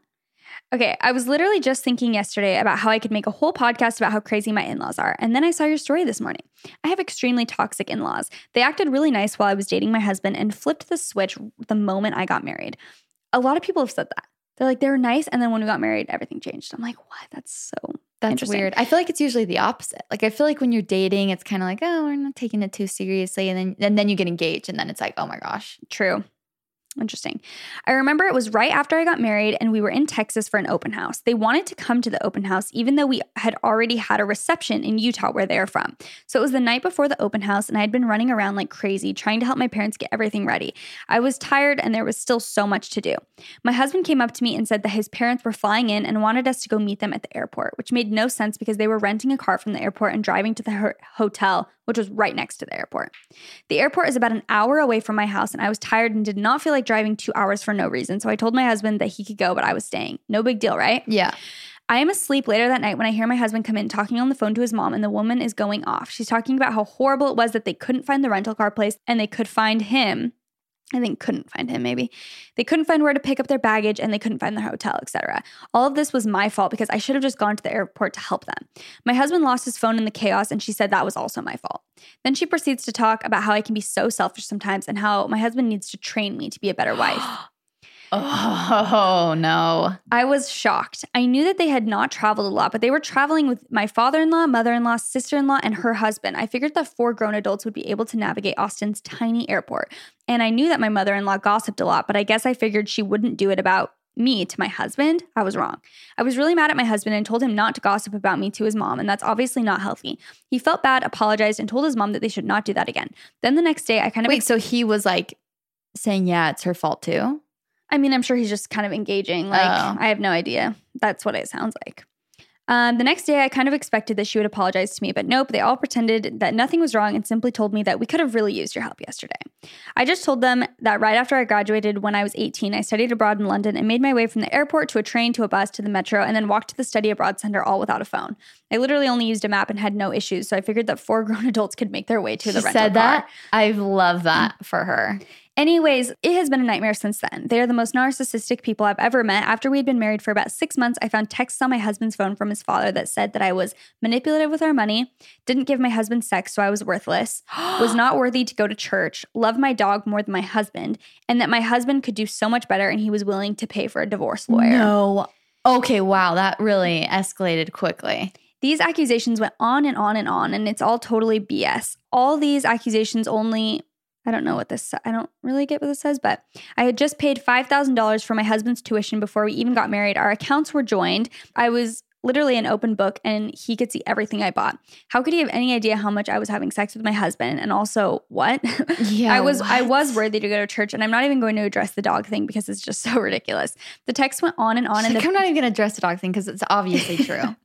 Okay, I was literally just thinking yesterday about how I could make a whole podcast about how crazy my in laws are. And then I saw your story this morning. I have extremely toxic in laws. They acted really nice while I was dating my husband and flipped the switch the moment I got married. A lot of people have said that. They're like, they were nice. And then when we got married, everything changed. I'm like, what? That's so. That's weird. I feel like it's usually the opposite. Like I feel like when you're dating, it's kind of like, oh, we're not taking it too seriously, and then and then you get engaged, and then it's like, oh my gosh, True. Interesting. I remember it was right after I got married and we were in Texas for an open house. They wanted to come to the open house even though we had already had a reception in Utah where they are from. So it was the night before the open house and I had been running around like crazy trying to help my parents get everything ready. I was tired and there was still so much to do. My husband came up to me and said that his parents were flying in and wanted us to go meet them at the airport, which made no sense because they were renting a car from the airport and driving to the ho- hotel, which was right next to the airport. The airport is about an hour away from my house, and I was tired and did not feel like driving two hours for no reason. So I told my husband that he could go, but I was staying. No big deal, right? yeah, I am asleep later that night when I hear my husband come in talking on the phone to his mom, and the woman is going off. She's talking about how horrible it was that they couldn't find the rental car place and they could find him. I think couldn't find him maybe. They couldn't find where to pick up their baggage and they couldn't find their hotel, etc. All of this was my fault because I should have just gone to the airport to help them. My husband lost his phone in the chaos and she said that was also my fault. Then she proceeds to talk about how I can be so selfish sometimes and how my husband needs to train me to be a better wife. [gasps] [gasps] Oh no. I was shocked. I knew that they had not traveled a lot, but they were traveling with my father in law, mother in law, sister in law, and her husband. I figured that four grown adults would be able to navigate Austin's tiny airport. And I knew that my mother in law gossiped a lot, but I guess I figured she wouldn't do it about me to my husband. I was wrong. I was really mad at my husband and told him not to gossip about me to his mom, and that's obviously not healthy. He felt bad, apologized, and told his mom that they should not do that again. Then the next day, I kind of Wait, so he was like saying, yeah, it's her fault too? I mean, I'm sure he's just kind of engaging. Like, Oh. I have no idea. That's what it sounds like. Um, the next day, I kind of expected that she would apologize to me, but nope, they all pretended that nothing was wrong and simply told me that we could have really used your help yesterday. I just told them that right after I graduated when I was 18, I studied abroad in London and made my way from the airport to a train to a bus to the metro and then walked to the study abroad center all without a phone. I literally only used a map and had no issues, so I figured that four [laughs] grown adults could make their way to the She rental said car. that. I love that for her. Anyways, it has been a nightmare since then. They are the most narcissistic people I've ever met. After we had been married for about six months, I found texts on my husband's phone from his father that said that I was manipulative with our money, didn't give my husband sex, so I was worthless, [gasps] was not worthy to go to church, loved my dog more than my husband, and that my husband could do so much better and he was willing to pay for a divorce lawyer. No. Okay, wow, that really escalated quickly. These accusations went on and on and on, and it's all totally BS. All these accusations only, I don't know what this, I don't really get what this says, but I had just paid $5,000 for my husband's tuition before we even got married. Our accounts were joined. I was literally an open book and he could see everything I bought. How could he have any idea how much I was having sex with my husband? And also, what? [laughs] Yeah, I was I was worthy to go to church and I'm not even going to address the dog thing because it's just [laughs] so ridiculous. The text went on and on She's and like, the I'm not [laughs] even gonna address the dog thing because it's obviously true.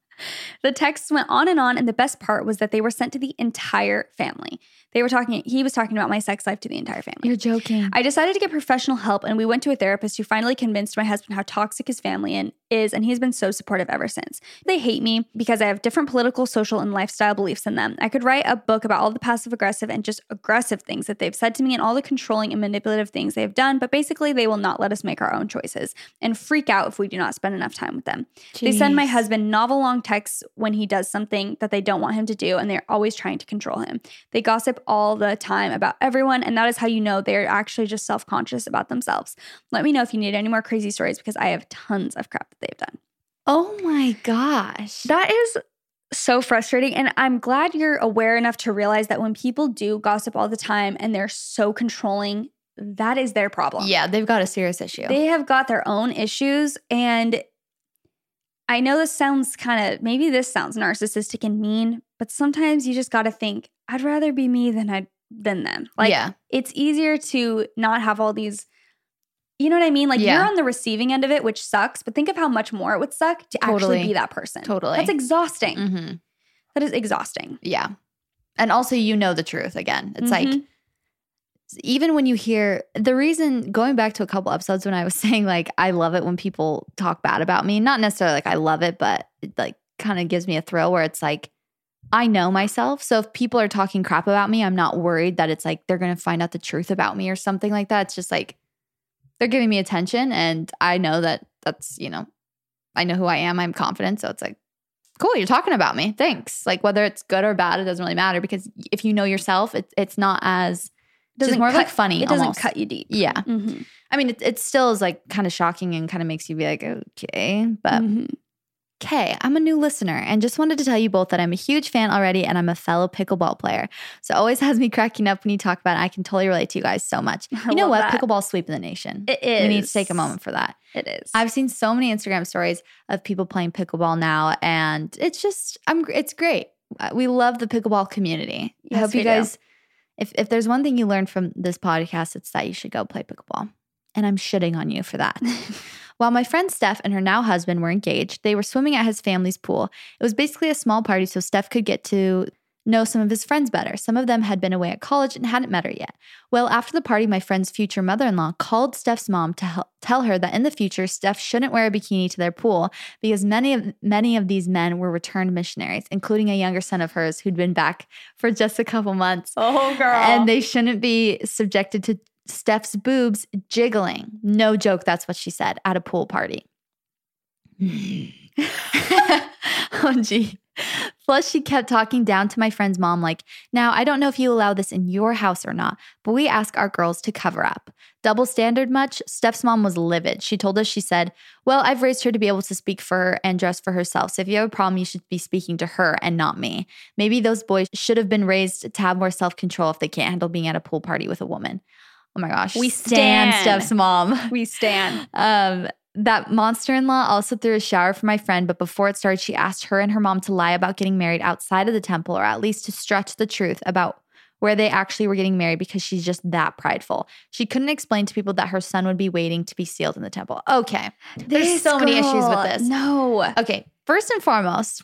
the texts went on and on, and the best part was that they were sent to the entire family. They were talking, he was talking about my sex life to the entire family. You're joking. I decided to get professional help, and we went to a therapist who finally convinced my husband how toxic his family and is, and he's been so supportive ever since. They hate me because I have different political, social, and lifestyle beliefs than them. I could write a book about all the passive aggressive and just aggressive things that they've said to me and all the controlling and manipulative things they've done, but basically, they will not let us make our own choices and freak out if we do not spend enough time with them. They send my husband novel long texts when he does something that they don't want him to do, and they're always trying to control him. They gossip all the time about everyone, and that is how you know they're actually just self conscious about themselves. Let me know if you need any more crazy stories because I have tons of crap that they've done. Oh my gosh. That is so frustrating. And I'm glad you're aware enough to realize that when people do gossip all the time and they're so controlling, that is their problem. Yeah, they've got a serious issue. They have got their own issues. And I know this sounds kind of, maybe this sounds narcissistic and mean, but sometimes you just got to think, I'd rather be me than I than them. Like yeah. it's easier to not have all these you know what I mean? Like Yeah. you're on the receiving end of it, which sucks, but think of how much more it would suck to actually be that person. Totally. That's exhausting. hmm That is exhausting. Yeah. And also, you know the truth again. It's like, Mhm. even when you hear the reason, going back to a couple episodes when I was [laughs] saying, like, I love it when people talk bad about me, not necessarily like I love it, but it like kind of gives me a thrill where it's like, I know myself. So if people are talking crap about me, I'm not worried that it's like they're going to find out the truth about me or something like that. It's just like they're giving me attention and I know that that's, you know, I know who I am. I'm confident. So it's like, cool, you're talking about me. Thanks. Like whether it's good or bad, it doesn't really matter because if you know yourself, it, it's not as, it's just more cut, like funny. It doesn't cut you deep. Yeah. Mhm. I mean, it, it still is like kind of shocking and kind of makes you be like, okay. But Mhm. Okay, I'm a new listener and just wanted to tell you both that I'm a huge fan already and I'm a fellow pickleball player. So it always [laughs] has me cracking up when you talk about it. I can totally relate to you guys so much. I You know what? that. Pickleball sweeping the nation. It is. We need to take a moment for that. It is. I've seen so many Instagram stories of people playing pickleball now and it's just I'm it's great. Uh, We love the pickleball community. I Yes, hope you we do. guys if if there's one thing you learned from this podcast it's that you should go play pickleball. And I'm shitting on you for that. [laughs] While my friend Steph and her now husband were engaged, they were swimming at his family's pool. It was basically a small party so Steph could get to know some of his friends better. Some of them had been away at college and hadn't met her yet. Well, after the party, my friend's future mother in law called Steph's mom to hel- tell her that in the future, Steph shouldn't wear a bikini to their pool because many of many of these men were returned missionaries, including a younger son of hers who'd been back for just a couple months. oh, girl. And they shouldn't be subjected to Steph's boobs jiggling. No joke, that's what she said at a pool party. [laughs] oh, gee. Plus, she kept talking down to my friend's mom, like, now I don't know if you allow this in your house or not, but we ask our girls to cover up. Double standard much? Steph's mom was livid. She told us, she said, Well, I've raised her to be able to speak for her and dress for herself. So if you have a problem, you should be speaking to her and not me. Maybe those boys should have been raised to have more self control if they can't handle being at a pool party with a woman. Oh my gosh. We stand stan. Steph's mom. [laughs] We stand. [laughs] Um, that monster in law also threw a shower for my friend, but before it started, she asked her and her mom to lie about getting married outside of the temple or at least to stretch the truth about where they actually were getting married because she's just that prideful. She couldn't explain to people that her son would be waiting to be sealed in the temple. Okay. There's This so many issues with this. No. Okay. First and foremost,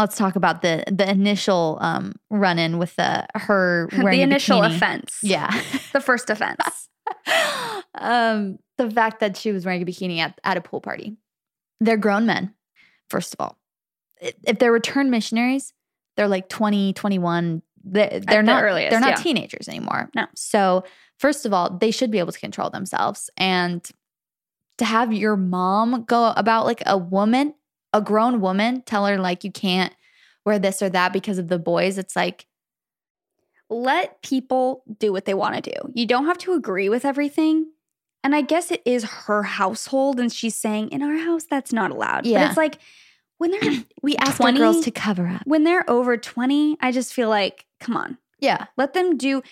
let's talk about the the initial um run-in with the her [laughs] wearing the initial bikini. offense. Yeah. [laughs] The first offense. [laughs] um, the fact that she was wearing a bikini at, at a pool party. They're grown men, first of all. If they're returned missionaries, they're like 20, 21. They're, they're the not earliest, they're not yeah. teenagers anymore. No. So, first of all, they should be able to control themselves. And to have your mom go about like a woman, a grown woman, tell her like you can't wear this or that because of the boys, it's like, Let people do what they want to do. You don't have to agree with everything. And I guess it is her household, and she's saying, in our house, that's not allowed. Yeah. But it's like, when they're [clears throat] we ask 20? our girls to cover up. when they're over 20, I just feel like, come on, Yeah. let them do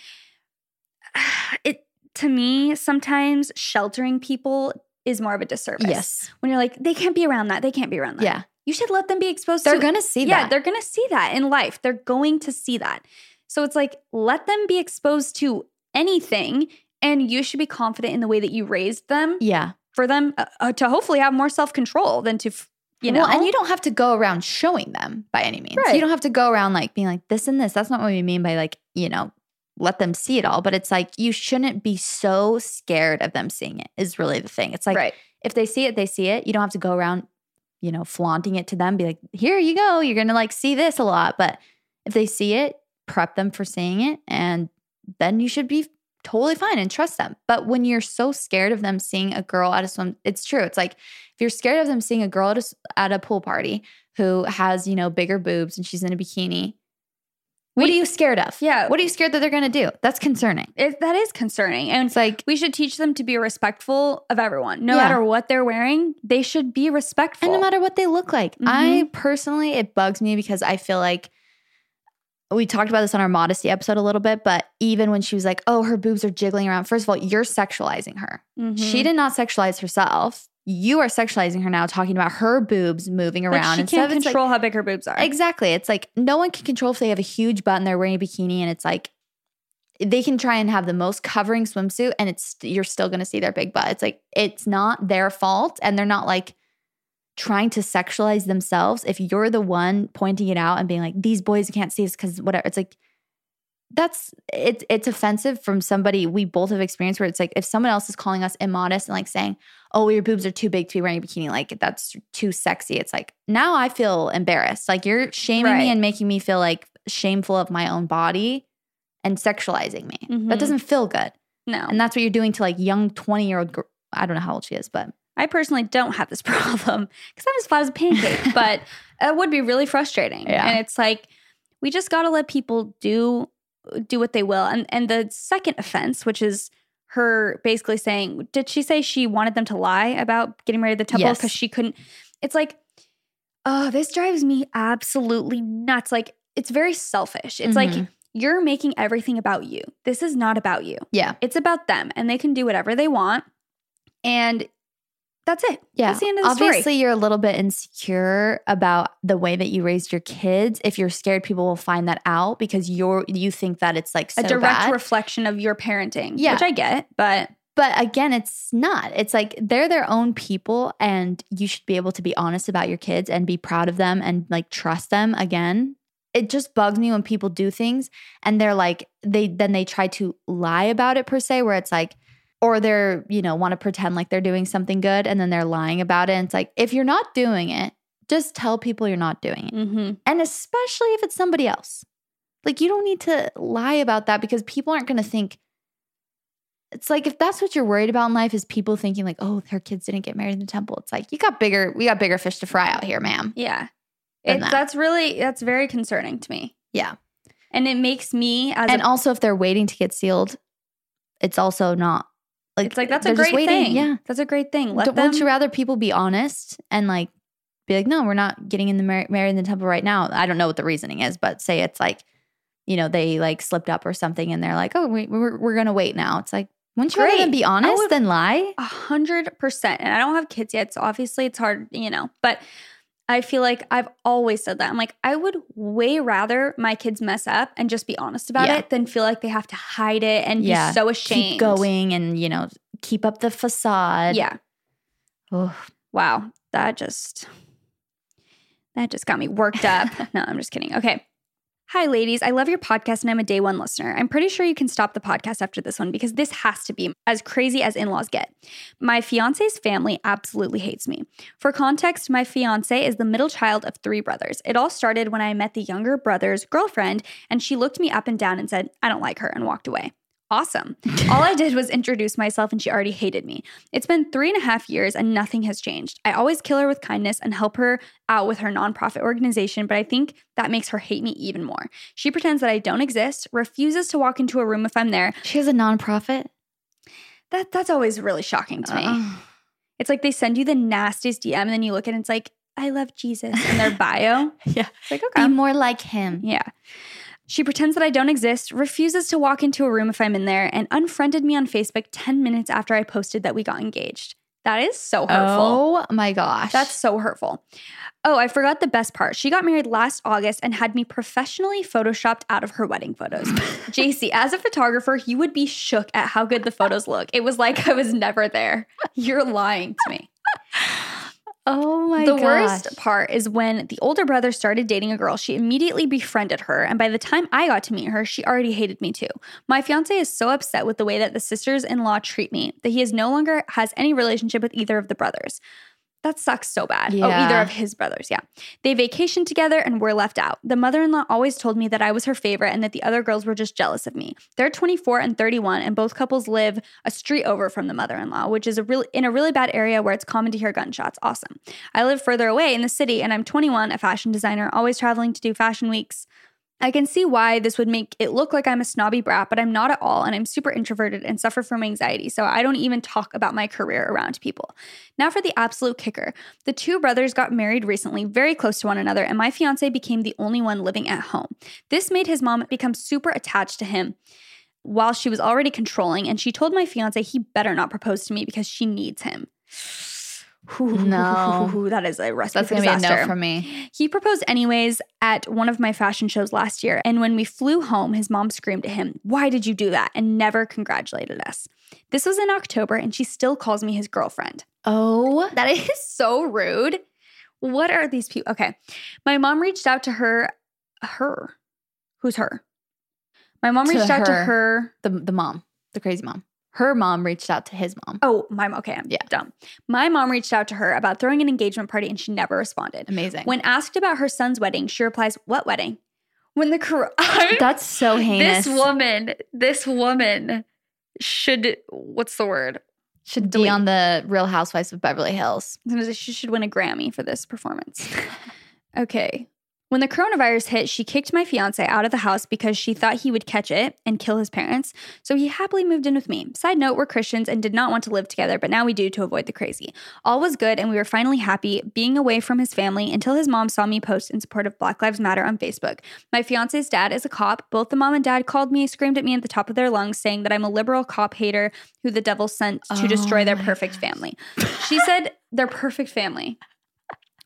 [sighs] it. To me, sometimes sheltering people is more of a disservice. Yes. When you're like, they can't be around that. They can't be around that. Yeah. You should let them be exposed to They're to going to see yeah, that. they're going to see that in life. They're going to see that. So it's like, let them be exposed to anything. And you should be confident in the way that you raised them Yeah. for them uh, uh, to hopefully have more self control than to, f- you know. Well, and you don't have to go around showing them by any means. Right. You don't have to go around like being like this and this. That's not what we mean by like, you know, let them see it all. But it's like you shouldn't be so scared of them seeing it, is really the thing. It's like right. if they see it, they see it. You don't have to go around, you know, flaunting it to them, be like, here you go. You're gonna like see this a lot. But if they see it, prep them for seeing it, and then you should be totally fine and trust them. But when you're so scared of them seeing a girl at a swim, it's true. It's like if you're scared of them seeing a girl at a, at a pool party who has, you know, bigger boobs and she's in a bikini, what We- are you scared of? Yeah. What are you scared that they're gonna do? That's concerning. It, that is concerning. And It's like, we should teach them to be respectful of everyone. No Yeah. matter what they're wearing, they should be respectful. And no matter what they look like. Mm-hmm. I personally, it bugs me because I feel like we talked about this on our modesty episode a little bit, but even when she was like, oh, her boobs are jiggling around, first of all, you're sexualizing her. Mhm. She did not sexualize herself. You are sexualizing her now, talking about her boobs moving Like, around. she instead can't it's like- control how big her boobs are. Exactly. It's like no one can control if they have a huge butt and they're wearing a bikini and it's like they can try and have the most covering swimsuit and it's you're still going to see their big butt. It's like it's not their fault and they're not like trying to sexualize themselves if you're the one pointing it out and being like these boys can't see this cuz whatever. It's like that's it's it's offensive from somebody we both have experienced where it's like if someone else is calling us immodest and like saying, "Oh, your boobs are too big to be wearing a bikini," like that's too sexy. It's like now I feel embarrassed. Like you're shaming Right. me and making me feel like shameful of my own body and sexualizing me. Mhm. That doesn't feel good. no. And that's what you're doing to like young 20 year old. Gr- I don't know how old she is, but I personally don't have this [laughs] problem because I'm as flat as a pancake, but [laughs] it would be really frustrating. Yeah. And it's like we just got to let people do do what they will. And and the second offense, which is her basically saying, did she say she wanted them to lie about getting married at the temple Yes. because she couldn't? It's like, oh, this drives me absolutely nuts. Like it's very selfish. It's like Mhm. you're making everything about you. This is not about you. yeah. It's about them, and they can do whatever they want. And that's it. Yeah. That's the end of the story. Obviously, you're a little bit insecure about the way that you raised your kids. If you're scared people will find that out because you're you think that it's like so a direct bad. reflection of your parenting, Yeah. which I get, but But again, it's not. It's like they're their own people and you should be able to be honest about your kids and be proud of them and like trust them again. It just bugs me when people do things and they're like they then they try to lie about it per se where it's like or they're, you know, want to pretend like they're doing something good and then they're lying about it. And it's like if you're not doing it, just tell people you're not doing it. mm-hmm. And especially if it's somebody else. Like you don't need to lie about that because people aren't going to think it's like if that's what you're worried about in life is people thinking like, "Oh, their kids didn't get married in the temple." It's like, "You got bigger we got bigger fish to fry out here, ma'am." yeah. It, that. that's really that's very concerning to me. Yeah. And it makes me as and a, also, if they're waiting to get sealed, it's also not like it's like that's a great thing. Yeah. That's a great thing. Let Don't- them Wouldn't you rather people be honest and like be like, no, we're not getting in the mar- married in the temple right now? I don't know what the reasoning is, but say it's like, you know, they like slipped up or something, and they're like, oh, we, we're we're gonna wait now. It's like, wouldn't you rather be honest than lie? a hundred percent. And I don't have kids yet, so obviously it's hard, you know. But I feel like I've always said that. I'm like, I would way rather my kids mess up and just be honest about Yeah. it than feel like they have to hide it and Yeah. be so ashamed. Keep going and you know keep up the facade. Yeah. Oh. Wow. That just that just got me worked up. [laughs] no, I'm just kidding. Okay. Hi, ladies. I love your podcast and I'm a day one listener. I'm pretty sure you can stop the podcast after this one because this has to be as crazy as in laws get. My fiance's family absolutely hates me. For context, my fiance is the middle child of three brothers. It all started when I met the younger brother's girlfriend and she looked me up and down and said, I don't like her, and walked away. Awesome. All I did was introduce myself and she already hated me. It's been three and a half years and nothing has changed. I always kill her with kindness and help her out with her nonprofit organization, but I think that makes her hate me even more. She pretends that I don't exist, refuses to walk into a room if I'm there. She has a nonprofit. That that's always really shocking to me. Ugh. It's like they send you the nastiest DM and then you look at it and it's like, I love Jesus in their [laughs] bio. yeah. It's like, Be more like him. Yeah. She pretends that I don't exist, refuses to walk into a room if I'm in there, and unfriended me on Facebook 10 minutes after I posted that we got engaged. That is so hurtful. Oh my gosh. That's so hurtful. Oh, I forgot the best part. She got married last August and had me professionally photoshopped out of her wedding photos. [laughs] Jaci, as a photographer, you would be shook at how good the photos look. It was like I was never there. You're lying to me. Oh my the gosh. worst part is when the older brother started dating a girl, she immediately befriended her. And by the time I got to meet her, she already hated me too. My fiance is so upset with the way that the sisters in law treat me that he is no longer has any relationship with either of the brothers. That sucks so bad. Oh, either of his brothers. Yeah. They vacationed together and were left out. The mother in law always told me that I was her favorite and that the other girls were just jealous of me. They're 24 and 31, and both couples live a street over from the mother in law, which is a really in a really bad area where it's common to hear gunshots. Awesome. I live further away in the city and I'm 21, a fashion designer, always traveling to do fashion weeks. I can see why this would make it look like I'm a snobby brat, but I'm not at all. And I'm super introverted and suffer from anxiety. So I don't even talk about my career around people. Now for the absolute kicker. The two brothers got married recently, very close to one another, and my fiance became the only one living at home. This made his mom become super attached to him while she was already controlling. And she told my fiance he better not propose to me because she needs him. No. [laughs] that is a recipe That's gonna be a disaster. no from me. He proposed anyways at one of my fashion shows last year. And when we flew home, his mom screamed at him, Why did you do that? and never congratulated us. This was in October, and she still calls me his girlfriend. Oh, That is [laughs] so rude. What are these people? Okay. My mom reached out to her. Her. Who's her? My mom reached out to her. her. the the mom, the crazy mom. Her mom reached out to his mom. Oh, my mom. okay, I'm Yeah. dumb. My mom reached out to her about throwing an engagement party and she never responded. Amazing. When asked about her son's wedding, she replies, What wedding? When the cor- [laughs] That's so heinous. This woman, this woman should what's the word? should delete. be on the Real Housewives of Beverly Hills. She should win a Grammy for this performance. [laughs] okay. When the coronavirus hit, she kicked my fiance out of the house because she thought he would catch it and kill his parents. So he happily moved in with me. Side note, we're Christians and did not want to live together, but now we do to avoid the crazy. All was good and we were finally happy being away from his family until his mom saw me post in support of Black Lives Matter on Facebook. My fiance's dad is a cop. Both the mom and dad called me, screamed at me at the top of their lungs, saying that I'm a liberal cop hater who the devil sent to destroy their perfect oh. family. She said their perfect family.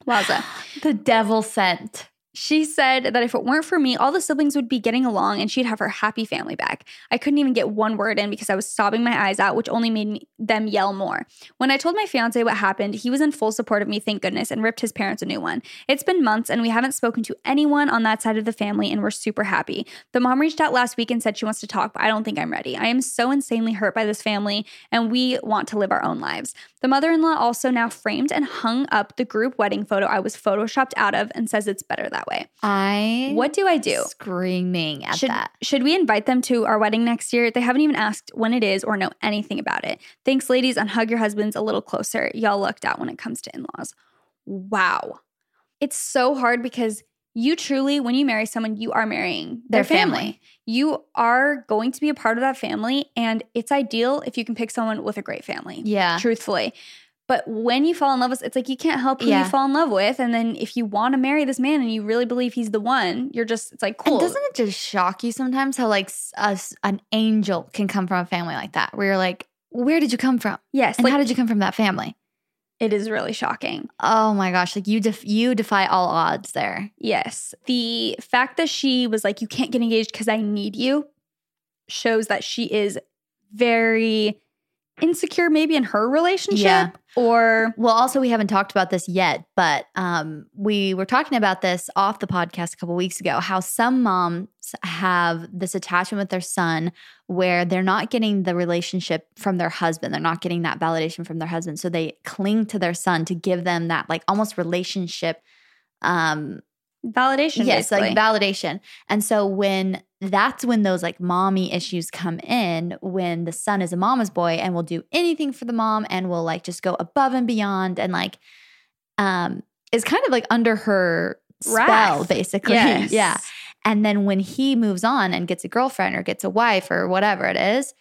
Wowza. The devil sent. She said that if it weren't for me, all the siblings would be getting along and she'd have her happy family back. I couldn't even get one word in because I was sobbing my eyes out, which only made me, them yell more. When I told my fiance what happened, he was in full support of me, thank goodness, and ripped his parents a new one. It's been months and we haven't spoken to anyone on that side of the family and we're super happy. The mom reached out last week and said she wants to talk, but I don't think I'm ready. I am so insanely hurt by this family and we want to live our own lives. The mother in law also now framed and hung up the group wedding photo I was photoshopped out of and says it's better that way. I What do I do? screaming at Should, that. should we invite them to our wedding next year? They haven't even asked when it is or know anything about it. Thanks, ladies, and hug your husbands a little closer. Y'all lucked out when it comes to in laws. Wow. it's so hard because you truly, when you marry someone, you are marrying Their their, family. family. You are going to be a part of that family. And it's ideal if you can pick someone with a great family. Yeah. Truthfully. But when you fall in love with, it's like you can't help who Yeah. you fall in love with. And then if you want to marry this man and you really believe he's the one, you're just, it's like, cool. And doesn't it just shock you sometimes how like us an angel can come from a family like that, where you're like, where did you come from, yes. and like, how did you come from that family? it is really shocking. Oh my gosh, like you def- you defy all odds there. Yes. The fact that she was like, you can't get engaged because I need you shows that she is very insecure, maybe in her relationship. Yeah. Or Well, also we haven't talked about this yet, but um, we were talking about this off the podcast a couple weeks ago. How some moms have this attachment with their son where they're not getting the relationship from their husband. They're not getting that validation from their husband, so they cling to their son to give them that like almost relationship. Um, validation. yes, basically. like validation. And so when that's when those like mommy issues come in, when the son is a mama's boy and will do anything for the mom and will like just go above and beyond and like um is kind of like under her spell, Wrath. basically. [laughs] Yes. Yeah. And then when he moves on and gets a girlfriend or gets a wife or whatever it is,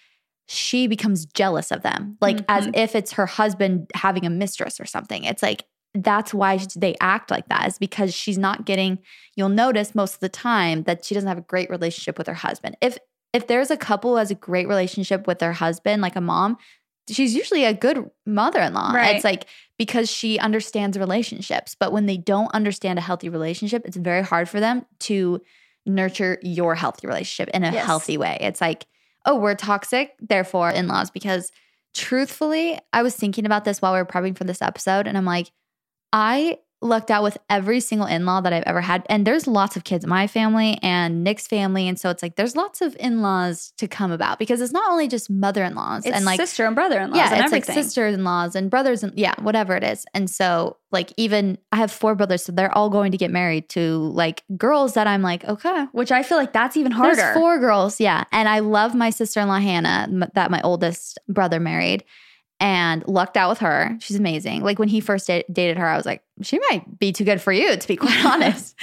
she becomes jealous of them, like as Mhm. if it's her husband having a mistress or something. It's like that's why they act like that is because she's not getting. You'll notice most of the time that she doesn't have a great relationship with her husband. If if there's a couple who has a great relationship with their husband, like a mom, she's usually a good mother-in-law. Right. It's like because she understands relationships. But when they don't understand a healthy relationship, it's very hard for them to nurture your healthy relationship in a Yes. healthy way. It's like, oh, we're toxic, therefore in laws. Because truthfully, I was thinking about this while we were prepping for this episode, and I'm like, I lucked out with every single in law that I've ever had. And there's lots of kids in my family and Nick's family. And so it's like there's lots of in laws to come about because it's not only just mother in laws and like sister and brother in laws yeah, and it's everything. like sisters in laws and brothers and yeah, whatever it is. And so like even I have four brothers, so they're all going to get married to like girls that I'm like, okay. Which I feel like that's even harder. There's four girls, yeah. And I love my sister-in-law Hannah m- that my oldest brother married and lucked out with her. She's amazing. Like when he first da- dated her, I was like, she might be too good for you, to be quite [laughs] honest.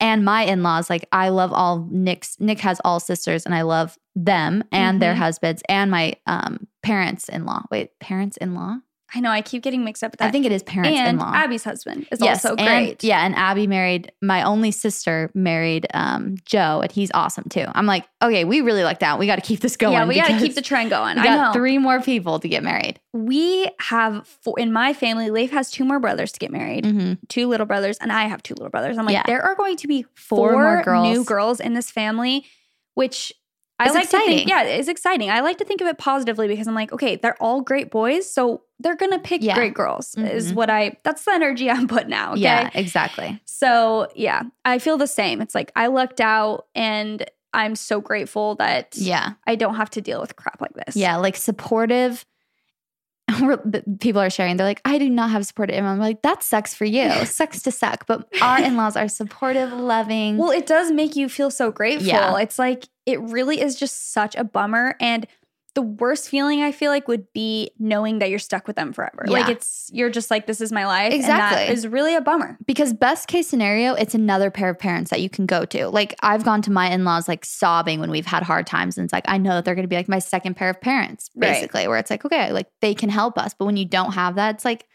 and my in-laws, like I love all Nick's. Nick has all sisters, and I love them and their Mhm. husbands and my um parents-in-law. Wait, parents-in-law? I know I keep getting mixed up with that. I think it is and parents-in-law. Abby's husband is Yes, also and- great. yeah, and Abby married my only sister married um Joe, and he's awesome too. I'm like, okay, we really lucked out. We got to keep this going. yeah, we got to keep the trend going. We I got three more people to get married. we have four in my family. Leif has two more brothers to get married, Mm-hmm. two little brothers, and I have two little brothers. I'm like, Yeah. there are going to be Four four, more girls. new girls in this family, which I It's like to think. Yeah, it's exciting. I like to think of it positively because I'm like, okay, they're all great boys, so they're gonna pick Yeah. great girls. Is Mhm. what I. That's the energy [laughs] I'm putting out. Okay? Yeah, exactly. So yeah, I feel the same. It's like I lucked out, and I'm so grateful that Yeah, I don't have to deal with crap like this. yeah, like supportive. [laughs] People are sharing. They're like, I do not have supportive. in-laws." I'm like, that sucks for you. [laughs] sucks to suck. But our in-laws are supportive, loving. Well, it does make you feel so grateful. Yeah. It's like it really is just such a bummer. And the worst feeling I feel like would be knowing that you're stuck with them forever. Like it's you're just like, this is my life. And Exactly. that is really a bummer. because best case scenario it's another pair of parents that you can go to like i've gone to my in-laws like sobbing when we've had hard times and it's like i know that they're going to be like my second pair of parents Right. basically where it's like okay like they can help us but when you don't have that it's like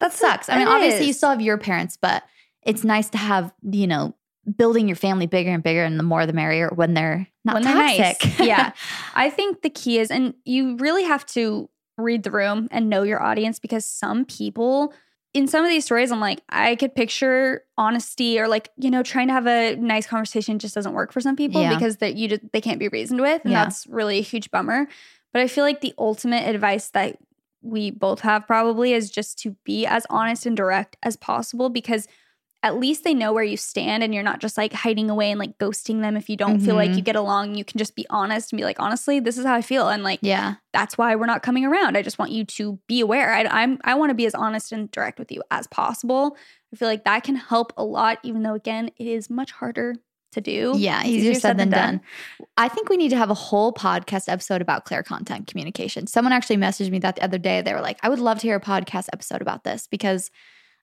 that sucks i mean it obviously you still have your parents but it's nice to have you know building your family bigger and bigger and the more the merrier when they're not when they're toxic nice. [laughs] yeah. I think the key is, and you really have to read the room and know your audience because some people in some of these stories, I'm like, I could picture honesty or like, you know, trying to have a nice conversation just doesn't work for some people Yeah. because that you just, they can't be reasoned with. And Yeah. that's really a huge bummer. But I feel like the ultimate advice that we both have probably is just to be as honest and direct as possible because at least they know where you stand and you're not just like hiding away and like ghosting them if you don't feel like Mhm. you get along. You can just be honest and be like, honestly, this is how I feel. And like, yeah that's why we're not coming around. I just want you to be aware. I, I'm I want to be as honest and direct with you as possible. I feel like that can help a lot, even though again, it is much harder to do. Yeah, easier, said than done. I think we need to have a whole podcast episode about clear content communication. Someone actually messaged me that the other day. They were like, I would love to hear a podcast episode about this because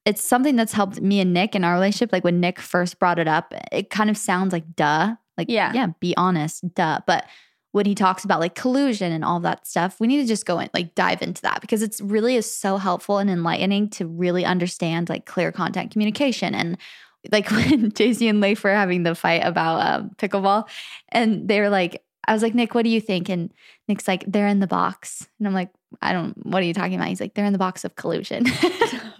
it's something that's helped me and Nick in our relationship. Like when Nick first brought it up, it kind of sounds like duh. Like, Yeah. yeah, be honest, duh. But when he talks about like collusion and all that stuff, we need to just go and like dive into that because it's really is so helpful and enlightening to really understand like clear content communication. And like [laughs] when Jaci and Leif were having the fight about um, pickleball, and they were like, I was like, Nick, what do you think? And Nick's like, they're in the box. And I'm like, I don't, what are you talking about? He's like, they're in the box of collusion. [laughs]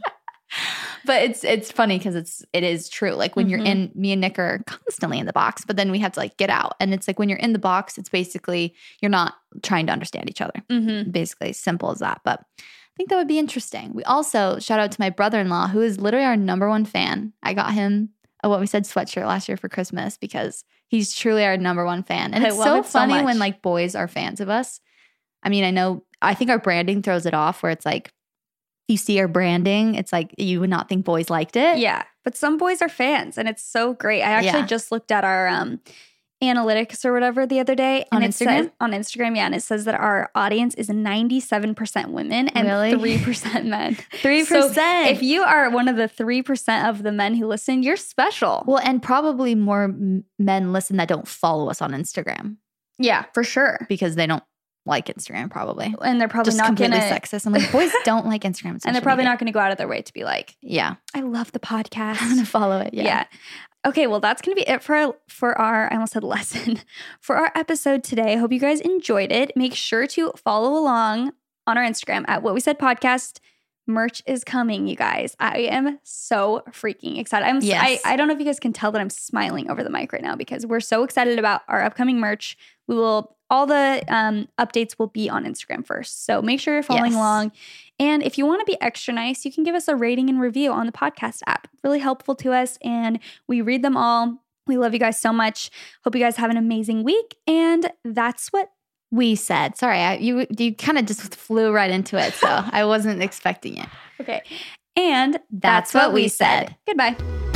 but it's it's funny because it's it is true. Like when you're Mhm. in, me and Nick are constantly in the box, but then we have to like get out. And it's like when you're in the box, it's basically you're not trying to understand each other. Mm-hmm. Basically, simple as that. But I think that would be interesting. We also shout out to my brother-in-law, who is literally our number one fan. I got him a what we said sweatshirt last year for Christmas because he's truly our number one fan. And I it's so it funny much. when like boys are fans of us. I mean, I know I think our branding throws it off where it's like you see our branding, it's like you would not think boys liked it. Yeah, but some boys are fans, and it's so great. I actually Yeah. just looked at our um, analytics or whatever the other day, On says Instagram? on Instagram, yeah, and it says that our audience is ninety seven percent women and Really? three percent men. [laughs] Three So percent. If you are one of the three percent of the men who listen, you're special. well, and probably more men listen that don't follow us on Instagram yeah, for sure. because they don't like Instagram, probably. And they're probably Just not completely gonna, sexist. I'm like, boys [laughs] don't like Instagram. and they're probably not going to go out of their way to be like, Yeah, I love the [laughs] podcast. I'm gonna follow it. Yeah. Yeah. Okay, well, that's going to be it for our, for our, I almost said lesson, [laughs] for our episode today. I hope you guys enjoyed it. Make sure to follow along on our Instagram at What We Said Podcast. Merch is coming, you guys. I am so freaking excited. I'm. Yes. I, I don't know if you guys can tell that I'm smiling over the mic right now because we're so excited about our upcoming merch. We will all the um, updates will be on Instagram first, so make sure you're following Yes. along. And if you want to be extra nice, you can give us a rating and review on the podcast app. Really helpful to us, and we read them all. We love you guys so much. Hope you guys have an amazing week. And that's what We said. Sorry, I, you you kind of just flew right into it, so [laughs] I wasn't expecting it. Okay. And That's what we said. Goodbye.